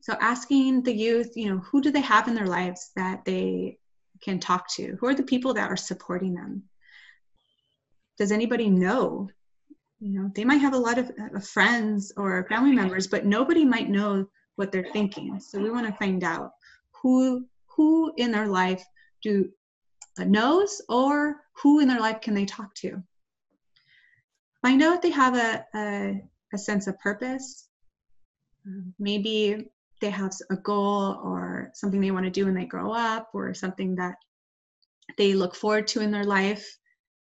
so asking the youth, you know, who do they have in their lives that they can talk to? Who are the people that are supporting them? Does anybody know? You know, they might have a lot of uh, friends or family members, but nobody might know what they're thinking. So we want to find out who who in their life do uh, knows or who in their life can they talk to find out if they have a, a, a sense of purpose. Um, maybe they have a goal or something they want to do when they grow up or something that they look forward to in their life,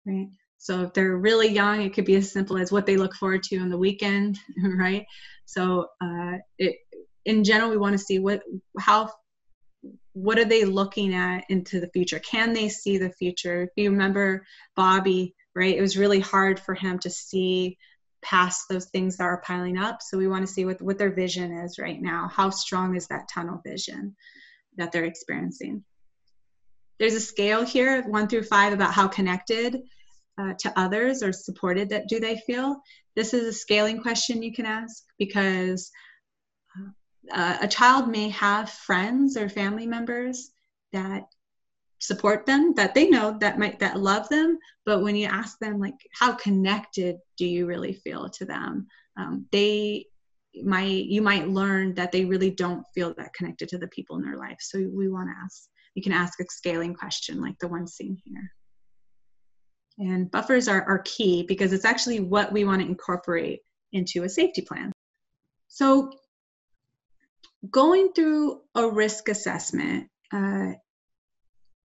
right? So if they're really young, it could be as simple as what they look forward to on the weekend, right? So uh, it, in general, we want to see what how what are they looking at into the future? Can they see the future? If you remember Bobby, right? It was really hard for him to see past those things that are piling up. So we want to see what, what their vision is right now. How strong is that tunnel vision that they're experiencing? There's a scale here, one through five, about how connected uh, to others or supported that do they feel. This is a scaling question you can ask because uh, a child may have friends or family members that support them that they know that might that love them but when you ask them like how connected do you really feel to them? Um, they might you might learn that they really don't feel that connected to the people in their life. So we want to ask you can ask a scaling question like the one seen here and buffers are, are key because it's actually what we want to incorporate into a safety plan. So going through a risk assessment uh,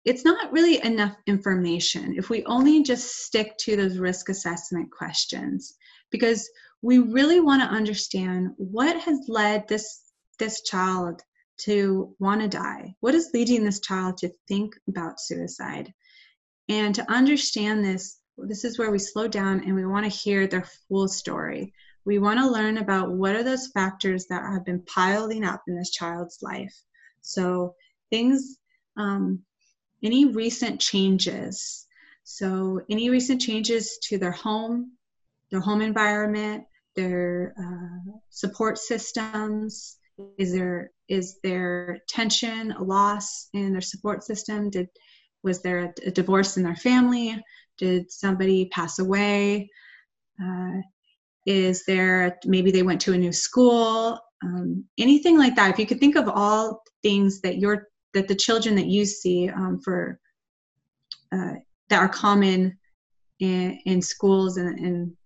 it's not really enough information if we only just stick to those risk assessment questions because we really want to understand what has led this this child to want to die. What is leading this child to think about suicide and to understand this this is where we slow down and we want to hear their full story We want to learn about what are those factors that have been piling up in this child's life. So things, um, any recent changes. So any recent changes to their home, their home environment, their uh, support systems. Is there is there tension, a loss in their support system? Did was there a, divorce in their family? Did somebody pass away? Uh, is there maybe they went to a new school? Um, anything like that. If you could think of all things that your that the children that you see um, for uh, that are common in, in schools and, and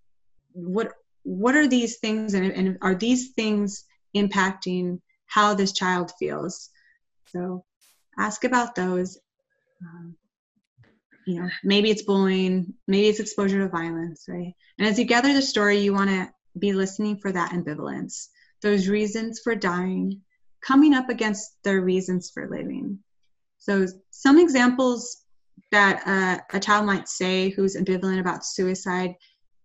what what are these things and, and are these things impacting how this child feels so ask about those um, you know maybe it's bullying maybe it's exposure to violence right? And as you gather the story you want to be listening for that ambivalence those reasons for dying coming up against their reasons for living. So some examples that uh, a child might say who's ambivalent about suicide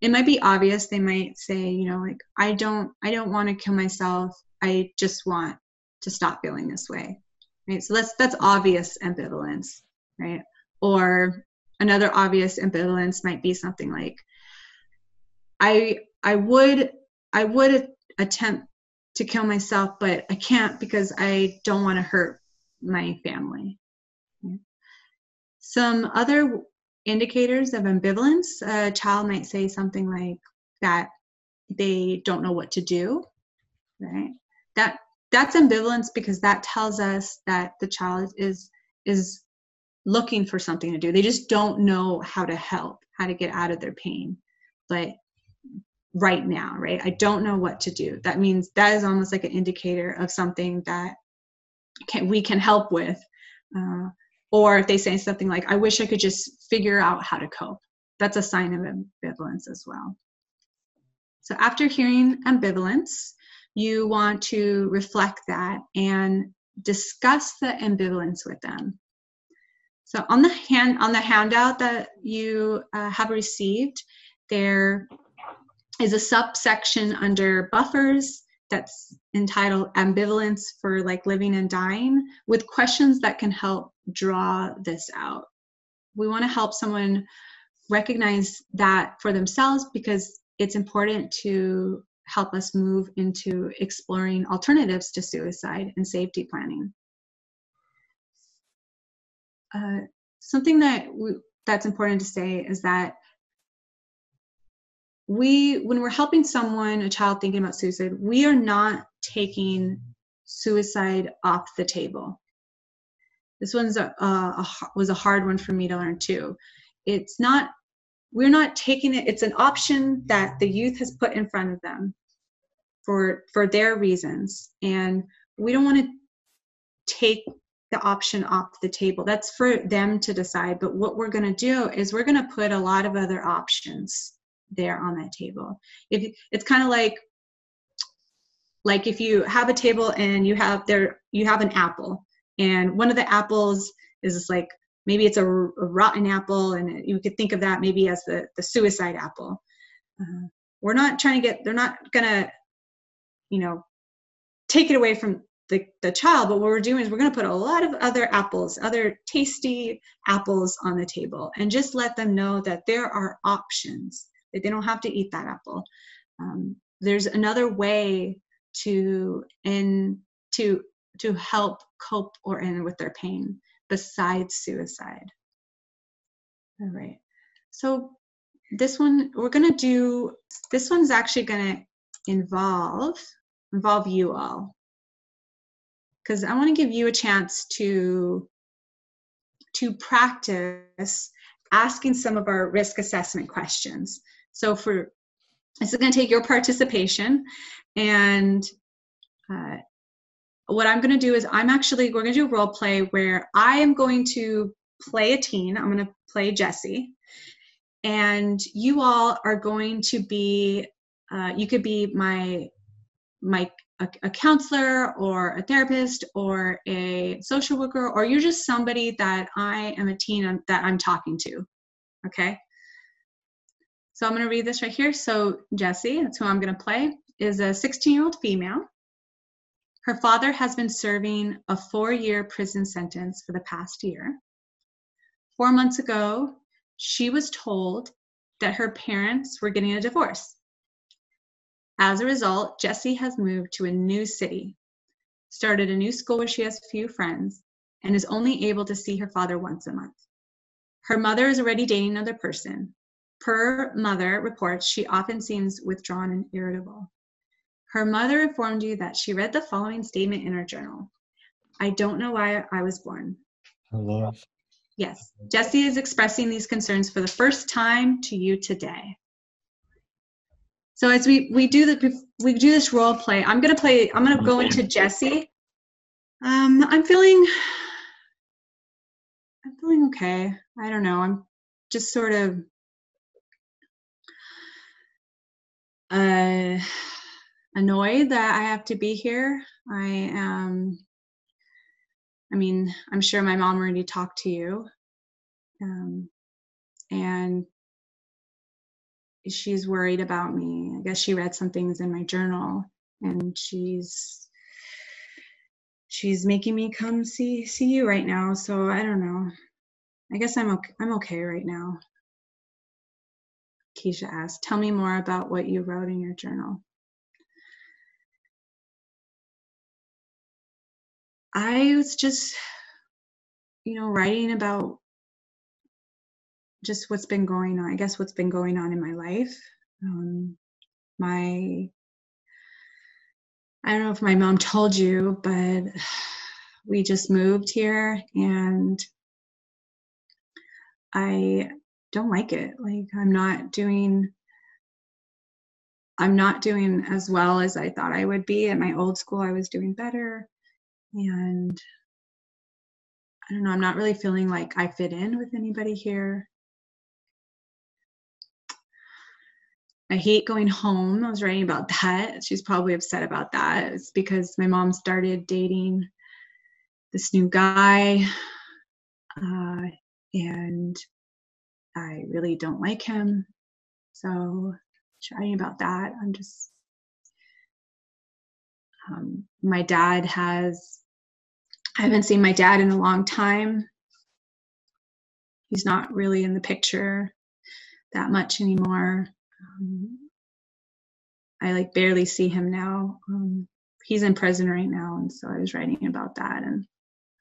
it might be obvious. They might say you know like i don't i don't want to kill myself. I just want to stop feeling this way right? So that's that's obvious ambivalence right? Or another obvious ambivalence might be something like i i would i would attempt to kill myself but i can't because i don't want to hurt my family. Some other indicators of ambivalence a child might say something like that they don't know what to do right? That that's ambivalence because that tells us that the child is is looking for something to do they just don't know how to help how to get out of their pain but right now right i don't know what to do that means that is almost like an indicator of something that can, we can help with uh, or if they say something like, I wish I could just figure out how to cope, that's a sign of ambivalence as well. So after hearing ambivalence, you want to reflect that and discuss the ambivalence with them. So on the hand on the handout that you uh, have received, there is a subsection under buffers that's entitled ambivalence for like living and dying with questions that can help draw this out. We want to help someone recognize that for themselves because it's important to help us move into exploring alternatives to suicide and safety planning uh, something that we, that's important to say is that we when we're helping someone a child thinking about suicide we are not taking suicide off the table. This one's a, a, a, was a hard one for me to learn too. It's not we're not taking it it's an option that the youth has put in front of them for for their reasons. And we don't want to take the option off the table that's for them to decide but what we're going to do is we're going to put a lot of other options there on that table. If it's kind of like like if you have a table and you have there you have an apple and one of the apples is like maybe it's a, a rotten apple and you could think of that maybe as the the suicide apple. Uh, we're not trying to get they're not gonna you know take it away from the, the child but what we're doing is we're going to put a lot of other apples other tasty apples on the table and just let them know that there are options that they don't have to eat that apple. Um, there's another way to and to to help cope or end with their pain besides suicide. All right. So this one we're gonna do. This one's actually gonna involve involve you all because I want to give you a chance to to practice asking some of our risk assessment questions. So for this is going to take your participation, and uh, what I'm going to do is I'm actually we're going to do a role play where I am going to play a teen. I'm going to play Jesse, and you all are going to be. Uh, you could be my my a, a, counselor or a therapist or a social worker or you're just somebody that i am a teen that i'm talking to okay So I'm going to read this right here. So Jessie, that's who I'm going to play, is a 16 year old female. Her father has been serving a four year prison sentence for the past year. Four months ago, she was told that her parents were getting a divorce. As a result, Jessie has moved to a new city, started a new school where she has few friends, and is only able to see her father once a month. Her mother is already dating another person. Per mother reports, she often seems withdrawn and irritable. Her mother informed you that she read the following statement in her journal I don't know why I was born. Hello. Yes, Jessie is expressing these concerns for the first time to you today. So as we we do the we do this role play, I'm gonna play. I'm gonna go into Jesse. Um, I'm feeling. I'm feeling okay. I don't know. I'm just sort of. Uh, annoyed that I have to be here. I am. I mean, I'm sure my mom already talked to you, um, and she's worried about me. I guess she read some things in my journal and she's she's making me come see see you right now. So I don't know. I guess I'm okay I'm okay right now. Keisha asked, tell me more about what you wrote in your journal. I was just, you know, writing about just what's been going on. I guess what's been going on in my life. Um, my, I don't know if my mom told you, but we just moved here and I don't like it. Like, I'm not doing. I'm not doing as well as I thought I would be. At my old school, I was doing better. And I don't know, I'm not really feeling like I fit in with anybody here. I hate going home. I was writing about that. She's probably upset about that. It's because my mom started dating this new guy, uh, and I really don't like him. So, writing about that. I'm just. Um, my dad has. I haven't seen my dad in a long time. He's not really in the picture that much anymore. Um, I like barely see him now. Um, he's in prison right now, and so I was writing about that, and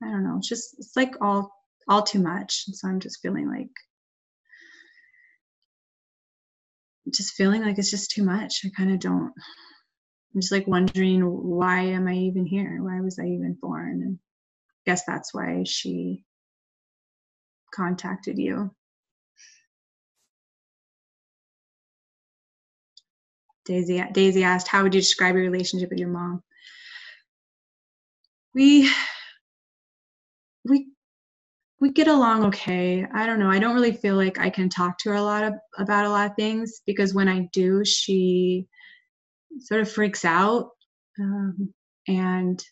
I don't know, it's just it's like all all too much, and so I'm just feeling like just feeling like it's just too much. I kind of don't. I'm just like wondering why am I even here? Why was I even born? And I guess that's why she contacted you. Daisy Daisy asked, "How would you describe your relationship with your mom?" We we we get along okay. I don't know. I don't really feel like I can talk to her a lot of, about a lot of things because when I do, she sort of freaks out, um, and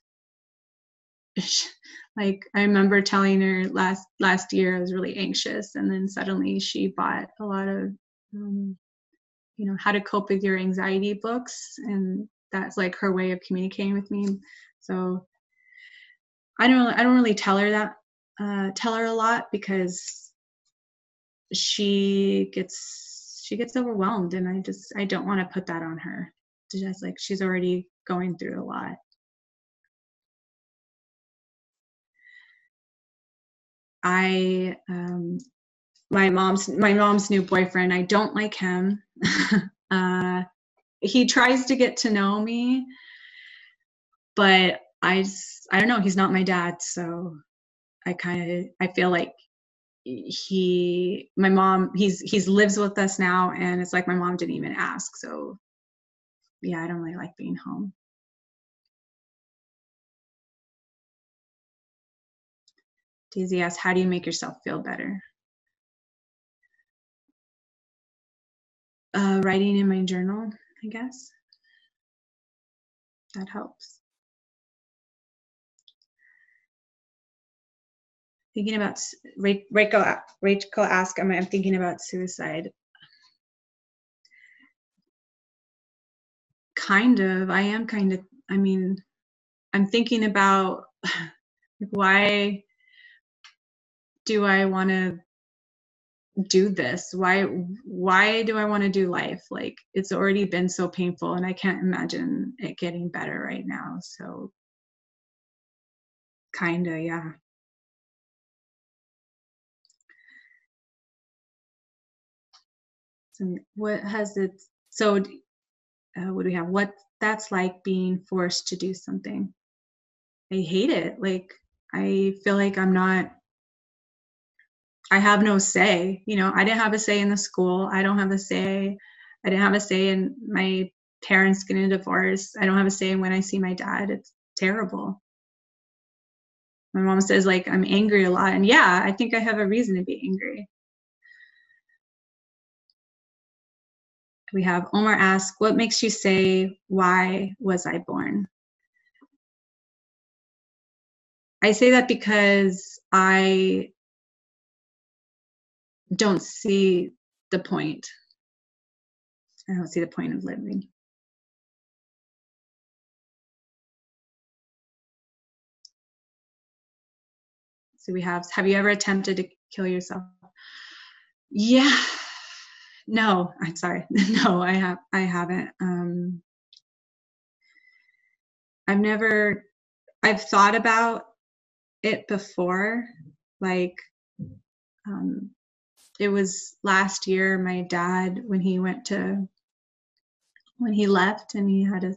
like I remember telling her last last year I was really anxious, and then suddenly she bought a lot of um, you know how to cope with your anxiety books and that's like her way of communicating with me. So i don't i don't really tell her that uh, tell her a lot because she gets she gets overwhelmed and i just i don't want to put that on her. Just like she's already going through a lot. I um my mom's my mom's new boyfriend. I don't like him. Uh, he tries to get to know me, but I I don't know. He's not my dad, so I kind of I feel like he my mom he's he's lives with us now and it's like my mom didn't even ask. So yeah i don't really like being home. Daisy asks how do you make yourself feel better uh, writing in my journal, I guess. That helps. Thinking about Rachel, Rachel asked, I'm thinking about suicide. Kind of, I am kind of, I mean, I'm thinking about why do I want to do this? Why why do I want to do life? Like it's already been so painful and I can't imagine it getting better right now. So kind of, yeah. So what has it so uh, what do we have? What that's like being forced to do something. I hate it. Like I feel like I'm not I have no say. You know, I didn't have a say in the school. I don't have a say. I didn't have a say in my parents getting a divorce. I don't have a say in when I see my dad. It's terrible. My mom says like I'm angry a lot and yeah, I think I have a reason to be angry. We have Omar ask, what makes you say why was I born? I say that because I don't see the point. I don't see the point of living. So we have, have you ever attempted to kill yourself? Yeah. No, I'm sorry. No, I have I haven't. Um I've never I've thought about it before like um it was last year my dad when he went to when he left and he had to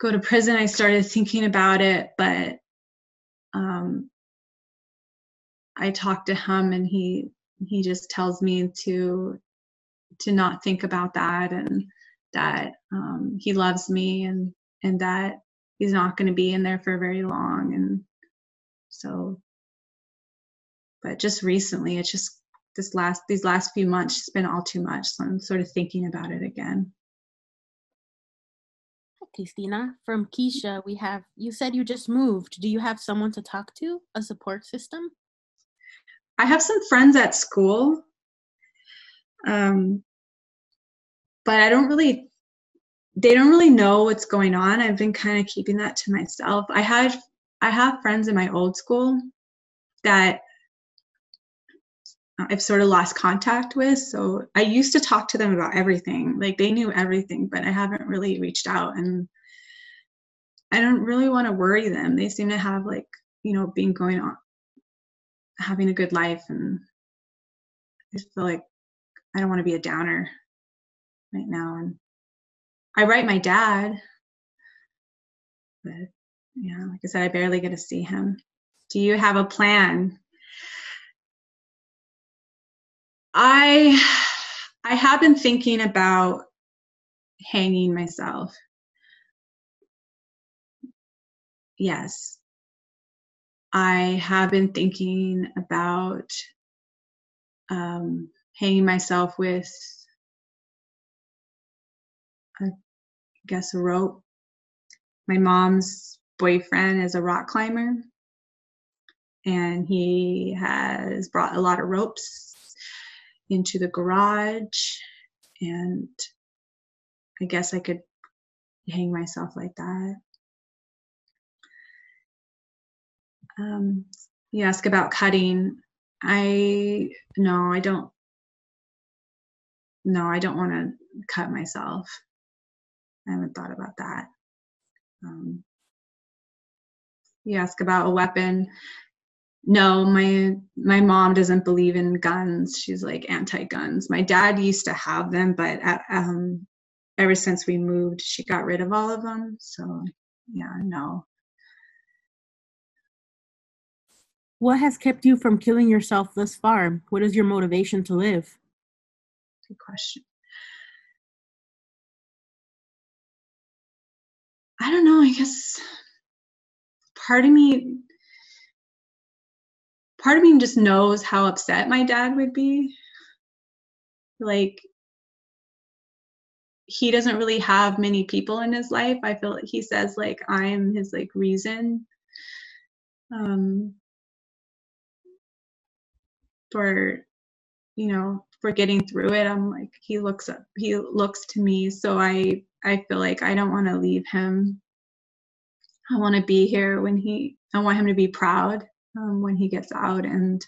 go to prison i started thinking about it but um i talked to him and he he just tells me to to not think about that and that um he loves me and and that he's not going to be in there for very long and so but just recently it's just this last these last few months it's been all too much. So i'm sort of thinking about it again. Christina, from Keisha, we have you said you just moved. Do you have someone to talk to, a support system? i have some friends at school um, but i don't really they don't really know what's going on. I've been kind of keeping that to myself. I had i have friends in my old school that Uh, I've sort of lost contact with. So I used to talk to them about everything. Like they knew everything, but I haven't really reached out and I don't really want to worry them. They seem to have like, you know, being going on having a good life and I feel like I don't want to be a downer right now and I write my dad but yeah, like I said I barely get to see him. Do you have a plan I I have been thinking about hanging myself. Yes. I have been thinking about um, hanging myself with, I guess, a rope. My mom's boyfriend is a rock climber, and he has brought a lot of ropes into the garage and I guess I could hang myself like that. Um, you ask about cutting. I no, I don't. No, I don't want to cut myself. I haven't thought about that. Um, you ask about a weapon no my my mom doesn't believe in guns. She's like anti-guns. My dad used to have them but at, um, ever since we moved she got rid of all of them. So yeah no. What has kept you from killing yourself thus far? What is your motivation to live? Good question. I don't know i guess part of me part of me just knows how upset my dad would be. Like, he doesn't really have many people in his life. I feel like he says like I'm his like reason. Um for you know for getting through it. I'm like he looks up, he looks to me, so I I feel like I don't want to leave him. I want to be here when he. I want him to be proud um, when he gets out, and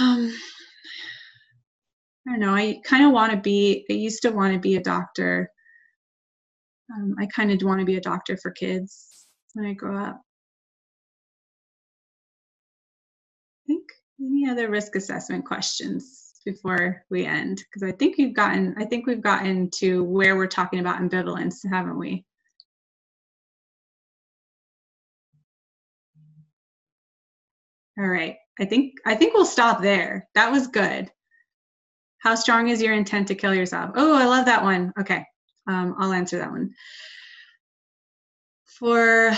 um, I don't know. I kind of want to be. I used to want to be a doctor. Um, I kind of want to be a doctor for kids when I grow up. I think any other risk assessment questions before we end? Because I think we've gotten. I think we've gotten to where we're talking about ambivalence, haven't we? All right. I think I think we'll stop there. That was good. How strong is your intent to kill yourself? Oh, I love that one. Okay, um, I'll answer that one. For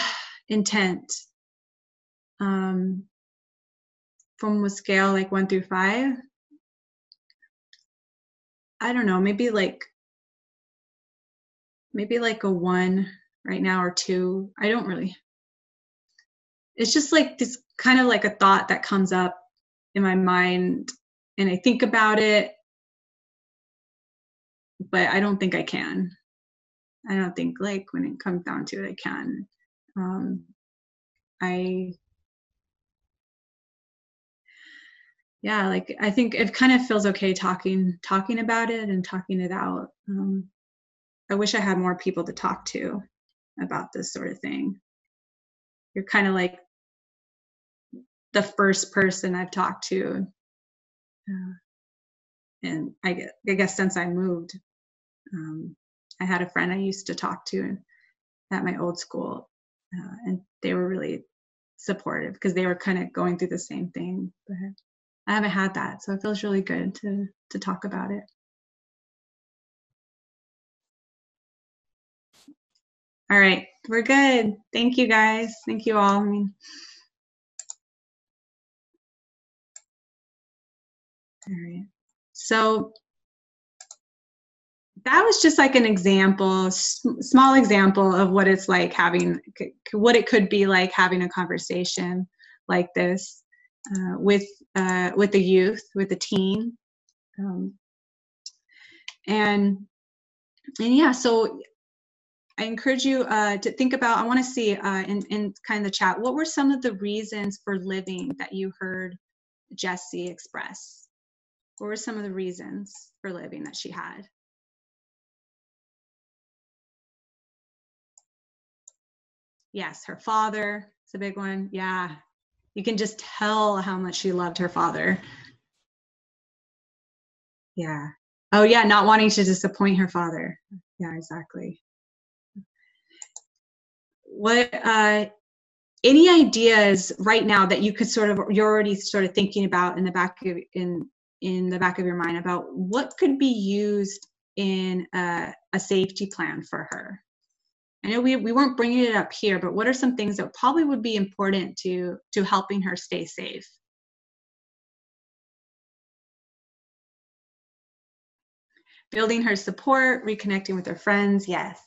intent, um, from a scale like one through five, I don't know, maybe like maybe like a one right now or two. I don't really. It's just like this kind of like a thought that comes up in my mind and I think about it but I don't think I can. I don't think like when it comes down to it, I can. Um, I yeah, like I think it kind of feels okay talking talking about it and talking it out. Um, I wish I had more people to talk to about this sort of thing. You're kind of like the first person I've talked to, uh, and I, I guess since I moved um, I had a friend I used to talk to at my old school, uh, and they were really supportive because they were kind of going through the same thing. But I haven't had that, so it feels really good to to talk about it. All right, we're good. Thank you guys. Thank you all. I mean, all right. So that was just like an example small example of what it's like having what it could be like having a conversation like this uh, with uh, with the youth with the teen um, and and yeah so i encourage you uh, to think about i want to see uh, in, in kind of the chat what were some of the reasons for living that you heard jessie express what were some of the reasons for living that she had Yes, her father. It's a big one. Yeah. You can just tell how much she loved her father. Yeah. Oh, yeah, not wanting to disappoint her father. Yeah, exactly. What, uh, any ideas right now that you could sort of, you're already sort of thinking about in the back of, in, in the back of your mind about what could be used in a, a safety plan for her? I know we, we weren't bringing it up here, but what are some things that probably would be important to, to helping her stay safe? Building her support, reconnecting with her friends, yes.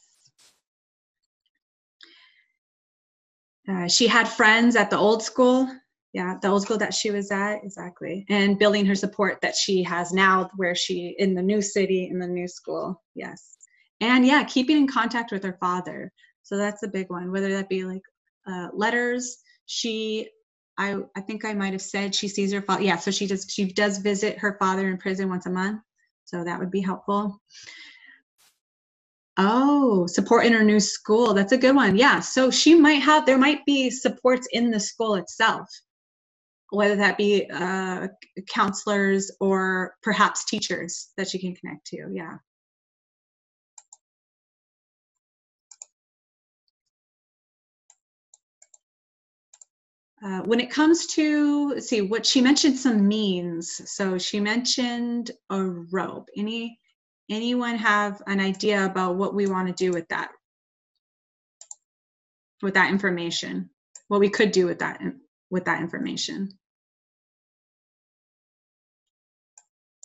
Uh, she had friends at the old school. Yeah, the old school that she was at, exactly. And building her support that she has now where she, in the new city, in the new school, yes. And yeah keeping in contact with her father. So that's a big one whether that be like uh, letters. She i i think i might have said she sees her father yeah so she does she does visit her father in prison once a month. So that would be helpful oh support in her new school. That's a good one. Yeah so she might have there might be supports in the school itself whether that be uh, counselors or perhaps teachers that she can connect to yeah. Uh, when it comes to see what she mentioned some means. So she mentioned a rope. Any anyone have an idea about what we want to do with that with that information what we could do with that with that information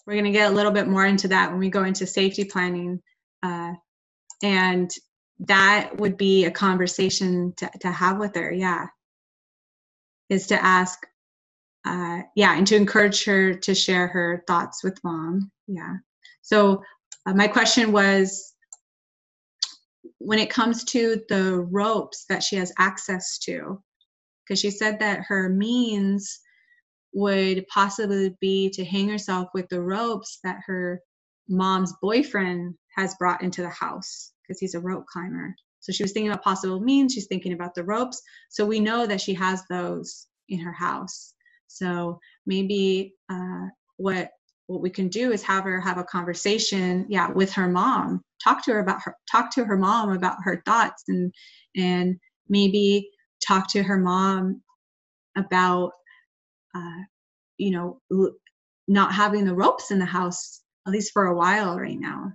we're going to get a little bit more into that when we go into safety planning uh, and that would be a conversation to, to have with her yeah is to ask uh, yeah, and to encourage her to share her thoughts with mom. Yeah. So uh, my question was, when it comes to the ropes that she has access to, because she said that her means would possibly be to hang herself with the ropes that her mom's boyfriend has brought into the house because he's a rope climber. So she was thinking about possible means, she's thinking about the ropes. So we know that she has those in her house. So maybe uh, what what we can do is have her have a conversation, yeah, with her mom. Talk to her about her talk to her mom about her thoughts and and maybe talk to her mom about uh, you know not having the ropes in the house at least for a while right now.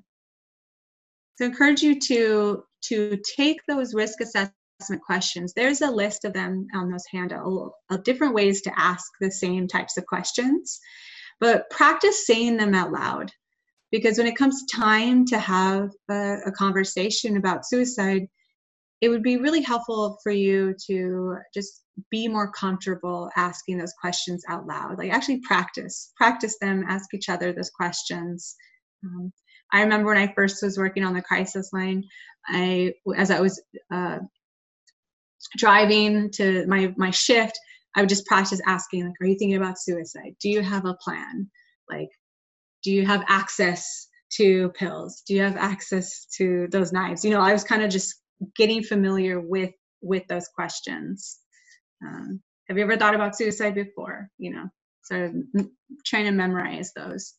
So I encourage you to to take those risk assessment questions. There's a list of them on those handouts of different ways to ask the same types of questions but practice saying them out loud. Because when it comes time to have a, a conversation about suicide it would be really helpful for you to just be more comfortable asking those questions out loud. Like actually practice practice them ask each other those questions. Um, i remember when i first was working on the crisis line i as i was uh, driving to my my shift i would just practice asking like are you thinking about suicide? Do you have a plan? Like do you have access to pills? Do you have access to those knives? You know i was kind of just getting familiar with with those questions. Um, have you ever thought about suicide before? You know sort of trying to memorize those.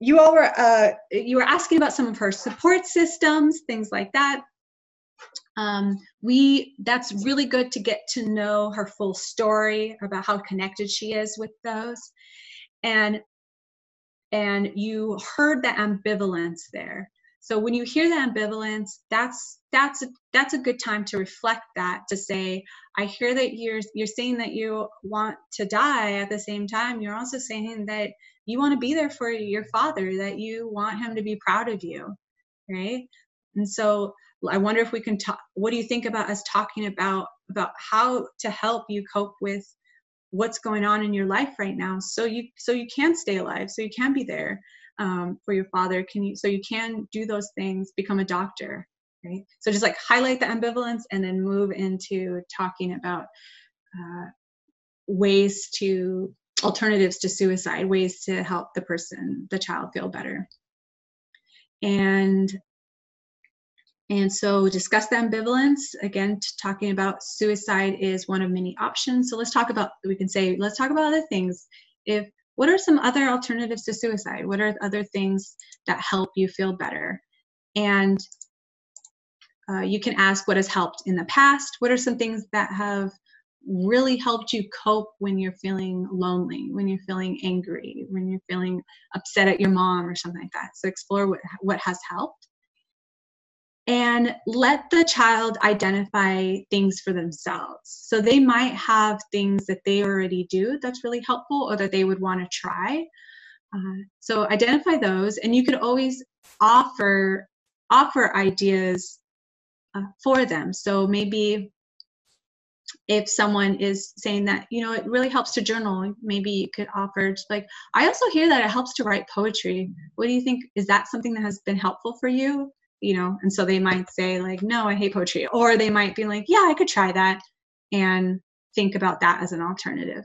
You all were uh, you were asking about some of her support systems things like that um, we that's really good to get to know her full story about how connected she is with those. And and you heard the ambivalence there. So when you hear the ambivalence that's that's a, that's a good time to reflect that to say i hear that you're you're saying that you want to die at the same time. You're also saying that you want to be there for your father that you want him to be proud of you. Right? And so i wonder if we can talk what do you think about us talking about about how to help you cope with what's going on in your life right now so you so you can stay alive so you can be there um, for your father? Can you so you can do those things become a doctor right? So just like highlight the ambivalence and then move into talking about uh, ways to alternatives to suicide ways to help the person the child feel better. And and so discuss the ambivalence again talking about suicide is one of many options so let's talk about we can say let's talk about other things if what are some other alternatives to suicide? What are other things that help you feel better? And uh, you can ask what has helped in the past. What are some things that have really helped you cope when you're feeling lonely, when you're feeling angry, when you're feeling upset at your mom or something like that? So explore what, what has helped and let the child identify things for themselves. So they might have things that they already do that's really helpful or that they would want to try. Uh, so identify those, and you could always offer offer ideas uh, for them. So maybe if someone is saying that you know it really helps to journal maybe you could offer like i also hear that it helps to write poetry what do you think is that something that has been helpful for you you know and so they might say like no i hate poetry or they might be like yeah i could try that and think about that as an alternative.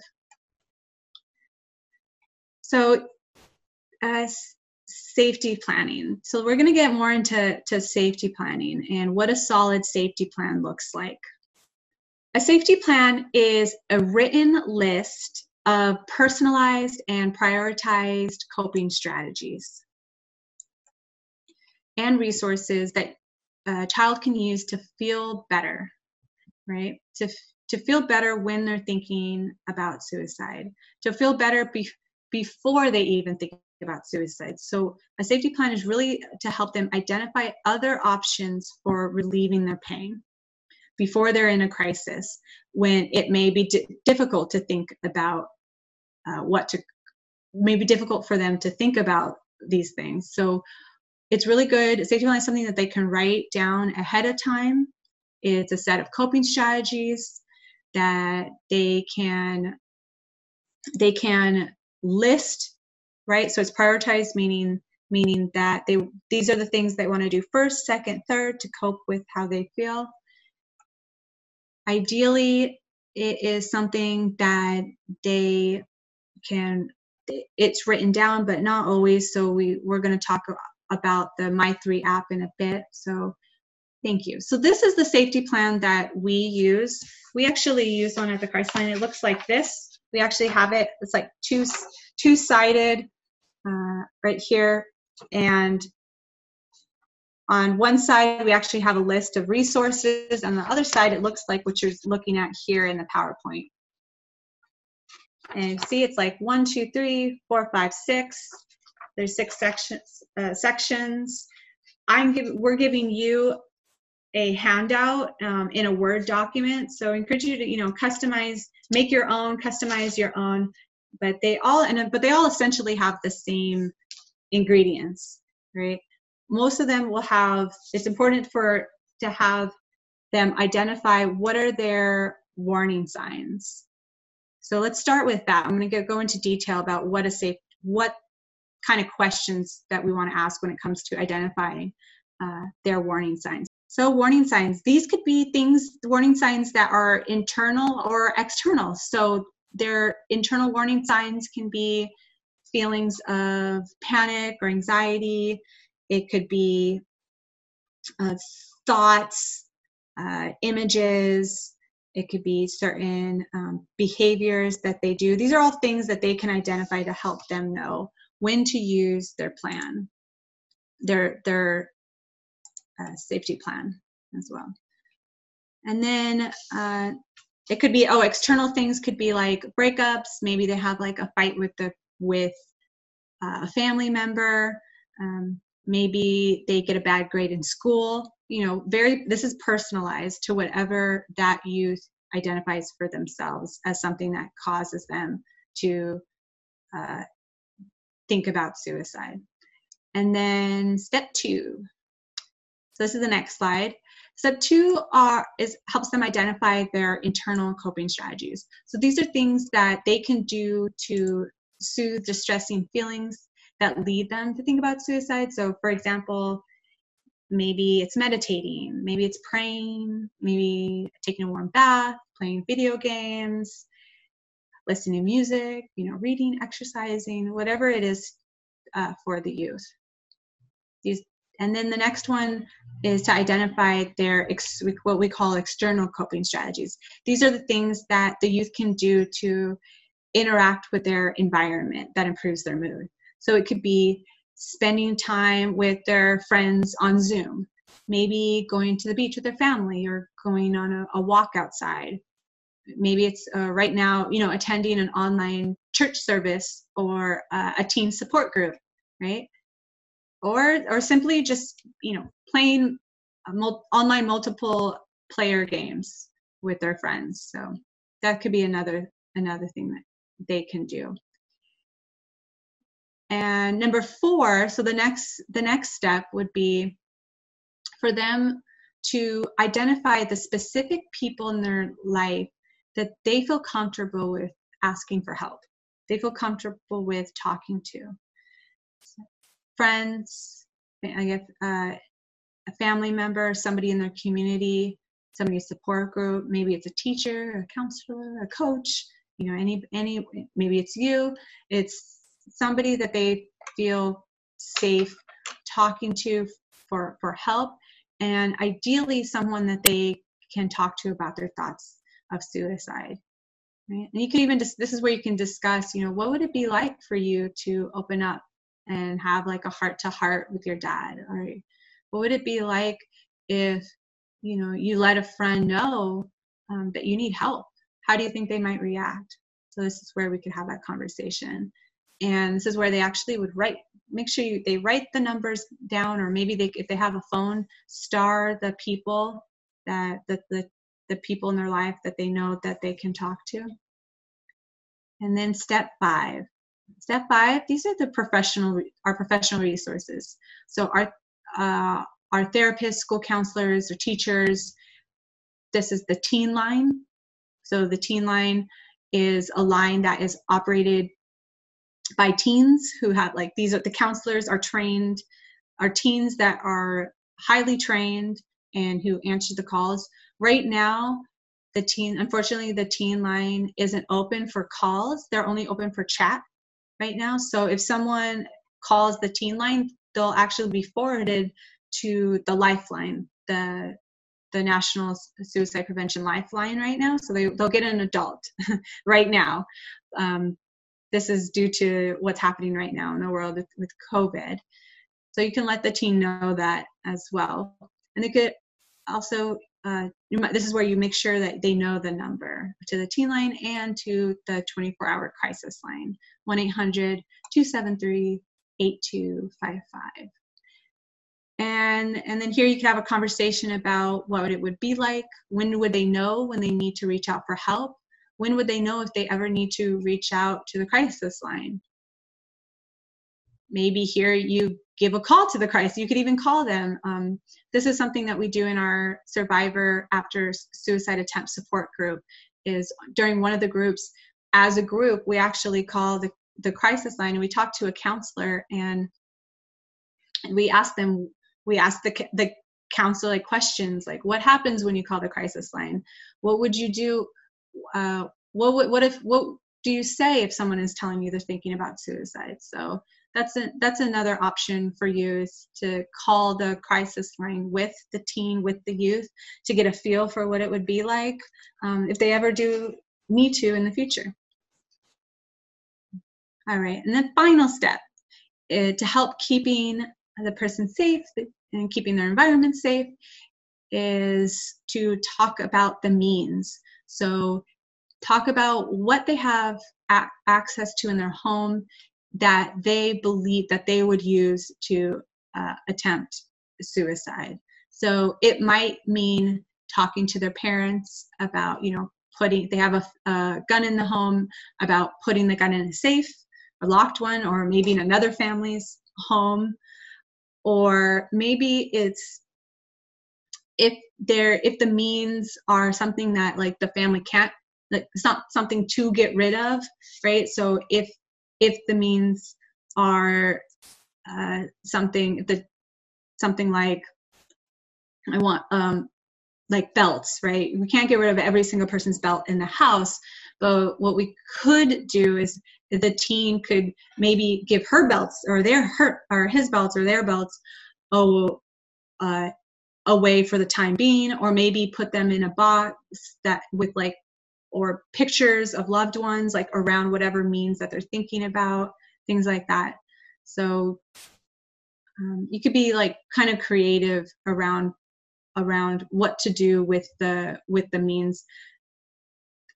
So as safety planning so we're going to get more into to safety planning and what a solid safety plan looks like. A safety plan is a written list of personalized and prioritized coping strategies and resources that a child can use to feel better, right? To, to feel better when they're thinking about suicide, to feel better be, before they even think about suicide. So a safety plan is really to help them identify other options for relieving their pain before they're in a crisis when it may be d- difficult to think about uh, what to may be difficult for them to think about these things so it's really good. Safety plan is something that they can write down ahead of time. It's a set of coping strategies that they can they can list, right? So it's prioritized, meaning meaning that they these are the things they want to do first, second, third to cope with how they feel. Ideally, it is something that they can it's written down but not always so we we're going to talk about the my3 app in a bit so thank you. So this is the safety plan that we use. We actually use one at the crisis line it looks like this. We actually have it. It's like two two sided uh, right here. And on one side we actually have a list of resources. On the other side it looks like what you're looking at here in the powerpoint. And see it's like one two three four five six there's six sections uh, sections. I'm we're giving you a handout um, in a word document. So I encourage you to you know customize make your own customize your own. But they all and but they all essentially have the same ingredients right? Most of them will have it's important for to have them identify what are their warning signs. So let's start with that. I'm going to go into detail about what a safe what kind of questions that we want to ask when it comes to identifying uh, their warning signs. So warning signs these could be things warning signs that are internal or external. So their internal warning signs can be feelings of panic or anxiety. It could be uh, thoughts, uh, images, it could be certain um, behaviors that they do. These are all things that they can identify to help them know when to use their plan, their their uh, safety plan as well. And then uh, it could be oh external things could be like breakups. Maybe they have like a fight with the with uh, a family member. Um, maybe they get a bad grade in school you know very this is personalized to whatever that youth identifies for themselves as something that causes them to uh, think about suicide. And then step two. So this is the next slide. Step two are is helps them identify their internal coping strategies. So these are things that they can do to soothe distressing feelings that lead them to think about suicide. So, for example, maybe it's meditating, maybe it's praying, maybe taking a warm bath, playing video games, listening to music, you know, reading, exercising, whatever it is uh, for the youth. These, and then the next one is to identify their ex, what we call external coping strategies. These are the things that the youth can do to interact with their environment that improves their mood. So it could be spending time with their friends on Zoom, maybe going to the beach with their family or going on a, a walk outside. Maybe it's uh, right now, you know, attending an online church service or uh, a teen support group, right? Or or simply just you know playing mul- online multiple player games with their friends. So that could be another another thing that they can do and number four so the next the next step would be for them to identify the specific people in their life that they feel comfortable with asking for help. They feel comfortable with talking to. Friends i guess uh, a family member somebody in their community somebody support group maybe it's a teacher a counselor a coach you know any any maybe it's you. It's somebody that they feel safe talking to for for help and ideally someone that they can talk to about their thoughts of suicide right? And you can even just this is where you can discuss you know what would it be like for you to open up and have like a heart to heart with your dad or what would it be like if you know you let a friend know um, that you need help? How do you think they might react? So this is where we could have that conversation. And this is where they actually would write make sure you, they write the numbers down or maybe they if they have a phone star the people that the, the the people in their life that they know that they can talk to. And then step five. Step five these are the professional our professional resources. So our uh, our therapists school counselors or teachers this is the teen line. So the teen line is a line that is operated by teens who have like these are the counselors are trained are teens that are highly trained and who answer the calls right now the teen unfortunately the teen line isn't open for calls. They're only open for chat right now. So if someone calls the teen line they'll actually be forwarded to the lifeline the the national suicide prevention lifeline right now. So they, they'll get an adult right now. Um, this is due to what's happening right now in the world with, with covid. So you can let the teen know that as well. And they could also uh, this is where you make sure that they know the number to the teen line and to the 24 hour crisis line 1-800-273-8255 and and then here you can have a conversation about what it would be like. When would they know when they need to reach out for help? When would they know if they ever need to reach out to the crisis line maybe here you give a call to the crisis you could even call them. Um, this is something that we do in our survivor after suicide attempt support group is during one of the groups. As a group we actually call the, the crisis line and we talk to a counselor and we ask them we ask the, the counselor like questions like what happens when you call the crisis line? What would you do uh, what would what if what do you say if someone is telling you they're thinking about suicide? So that's a, that's another option for you is to call the crisis line with the teen with the youth to get a feel for what it would be like um, if they ever do need to in the future. All right and the final step uh, to help keeping the person safe and keeping their environment safe is to talk about the means. So talk about what they have access to in their home that they believe that they would use to uh, attempt suicide. So it might mean talking to their parents about, you know, putting, they have a, a gun in the home, about putting the gun in a safe, a locked one, or maybe in another family's home. Or maybe it's if there if the means are something that like the family can't like it's not something to get rid of right so if if the means are uh, something the something like I want um, like belts, right? We can't get rid of every single person's belt in the house, but what we could do is the teen could maybe give her belts or their her or his belts or their belts oh uh, away for the time being, or maybe put them in a box that with like or pictures of loved ones like around whatever means that they're thinking about things like that. So um, you could be like kind of creative around around what to do with the with the means.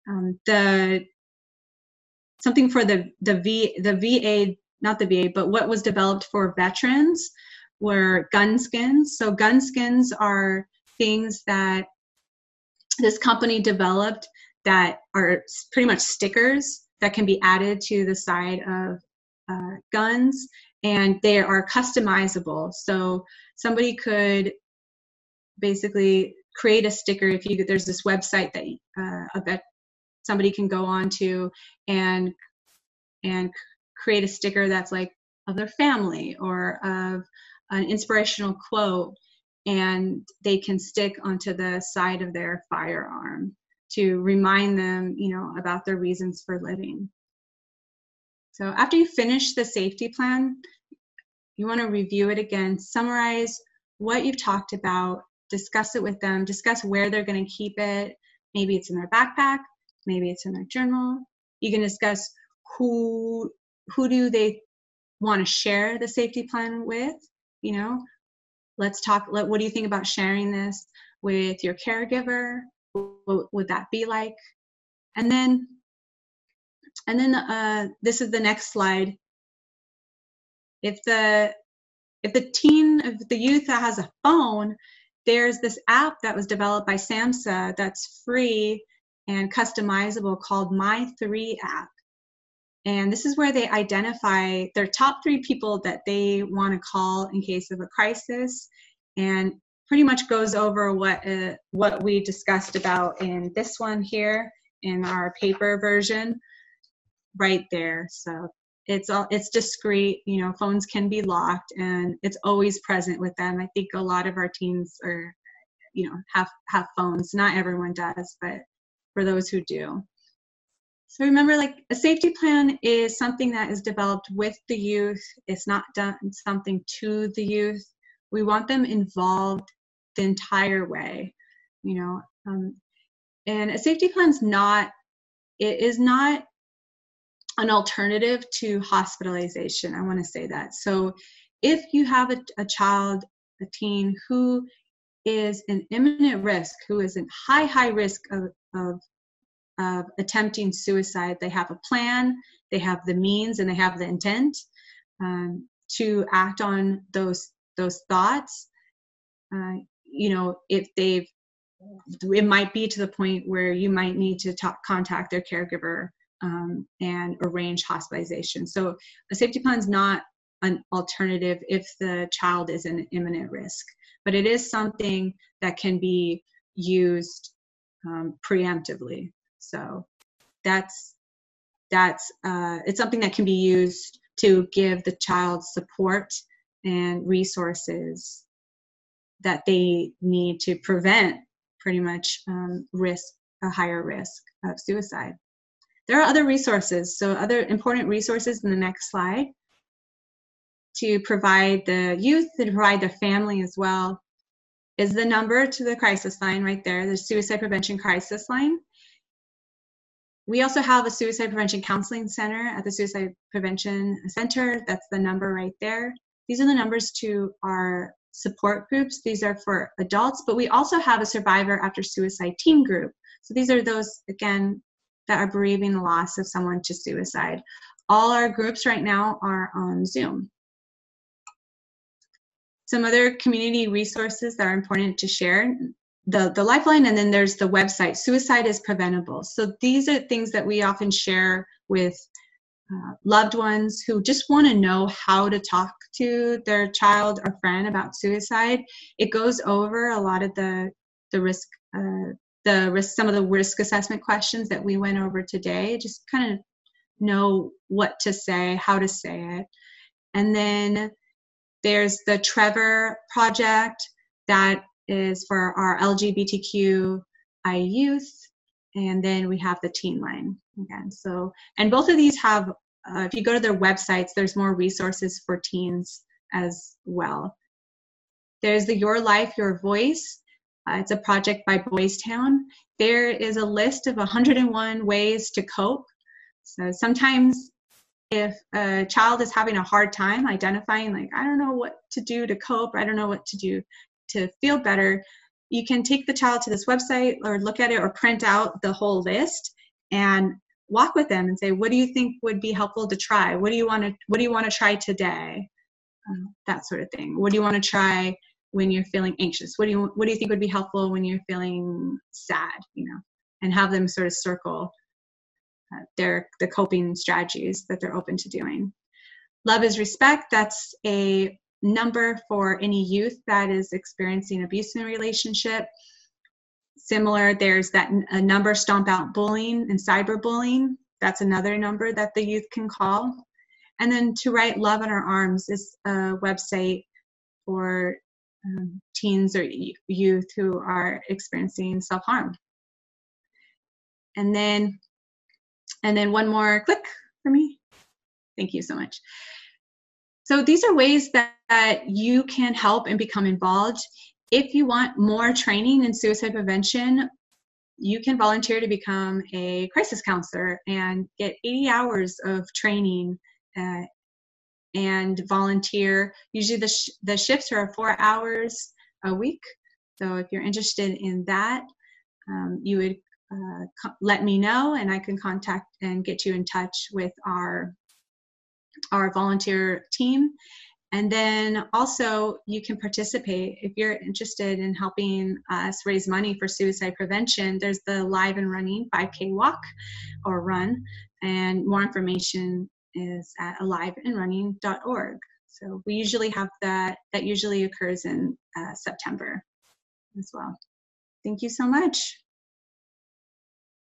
Um, the something for the the v the va not the va but what was developed for veterans were gun skins. So gun skins are things that this company developed that are pretty much stickers that can be added to the side of uh, guns and they are customizable. So somebody could basically create a sticker if you there's this website that uh, that somebody can go on to and and create a sticker that's like of their family or of an inspirational quote and they can stick onto the side of their firearm to remind them, you know, about their reasons for living. So after you finish the safety plan, you want to review it again, summarize what you've talked about, discuss it with them, discuss where they're going to keep it. Maybe it's in their backpack, maybe it's in their journal. You can discuss who who do they want to share the safety plan with, you know? Let's talk let, what do you think about sharing this with your caregiver what would that be like? And then, and then uh, this is the next slide. If the if the teen, if the youth has a phone, there's this app that was developed by SAMHSA that's free and customizable called My3 app. And this is where they identify their top three people that they want to call in case of a crisis. And pretty much goes over what uh, what we discussed about in this one here in our paper version right there. So it's all it's discreet. You know, phones can be locked, and it's always present with them. I think a lot of our teens are, you know, have have phones. Not everyone does, but for those who do. So remember, like a safety plan is something that is developed with the youth. It's not done something to the youth. We want them involved the entire way, you know. Um, and a safety plan is not. It is not an alternative to hospitalization. I want to say that. So if you have a, a child, a teen who is an imminent risk, who is in high, high risk of, of, of attempting suicide, they have a plan, they have the means, and they have the intent um, to act on those those thoughts. Uh, you know, if they've, it might be to the point where you might need to talk, contact their caregiver um, and arrange hospitalization. So a safety plan is not an alternative if the child is in imminent risk, but it is something that can be used um, preemptively. So that's that's uh, it's something that can be used to give the child support and resources that they need to prevent pretty much um, risk a higher risk of suicide. There are other resources, so other important resources in the next slide to provide the youth, to provide the family as well, is the number to the crisis line right there, the suicide prevention crisis line. We also have a suicide prevention counseling center at the Suicide Prevention Center. That's the number right there. These are the numbers to our support groups. These are for adults, but we also have a survivor after suicide team group. So these are those, again, that are bereaving the loss of someone to suicide. All our groups right now are on Zoom. Some other community resources that are important to share the, the lifeline, and then there's the website, Suicide is Preventable. So these are things that we often share with uh, loved ones who just want to know how to talk to their child or friend about suicide. It goes over a lot of the the risk uh, the risk, some of the risk assessment questions that we went over today, just kind of know what to say, how to say it. And then there's the Trevor project that is for our LGBTQI youth. And then we have the teen line again. So, and both of these have, uh, if you go to their websites, there's more resources for teens as well. There's the Your Life, Your Voice uh, it's a project by Boys Town. There is a list of 101 ways to cope. So sometimes if a child is having a hard time identifying, like, I don't know what to do to cope, I don't know what to do to feel better, you can take the child to this website or look at it or print out the whole list and walk with them and say, what do you think would be helpful to try? What do you want to, what do you want to try today? Um, that sort of thing. What do you want to try when you're feeling anxious? What do you what do you think would be helpful when you're feeling sad? You know, and have them sort of circle uh, their the coping strategies that they're open to doing. Love is respect. That's a number for any youth that is experiencing abuse in a relationship. Similar, there's that a number stomp out bullying and cyberbullying. That's another number that the youth can call. And then to Write Love on Her Arms is a website for um, teens or youth who are experiencing self-harm. And then, and then one more click for me. Thank you so much. So these are ways that, that you can help and become involved. If you want more training in suicide prevention, you can volunteer to become a crisis counselor and get 80 hours of training uh, and volunteer. Usually the, sh- the shifts are four hours a week. So if you're interested in that, um, you would uh, co- let me know and I can contact and get you in touch with our our volunteer team. And then also you can participate if you're interested in helping us raise money for suicide prevention. There's the Alive and Running 5K walk or run, and more information is at aliveandrunning.org. So we usually have that, that usually occurs in uh, September as well. Thank you so much.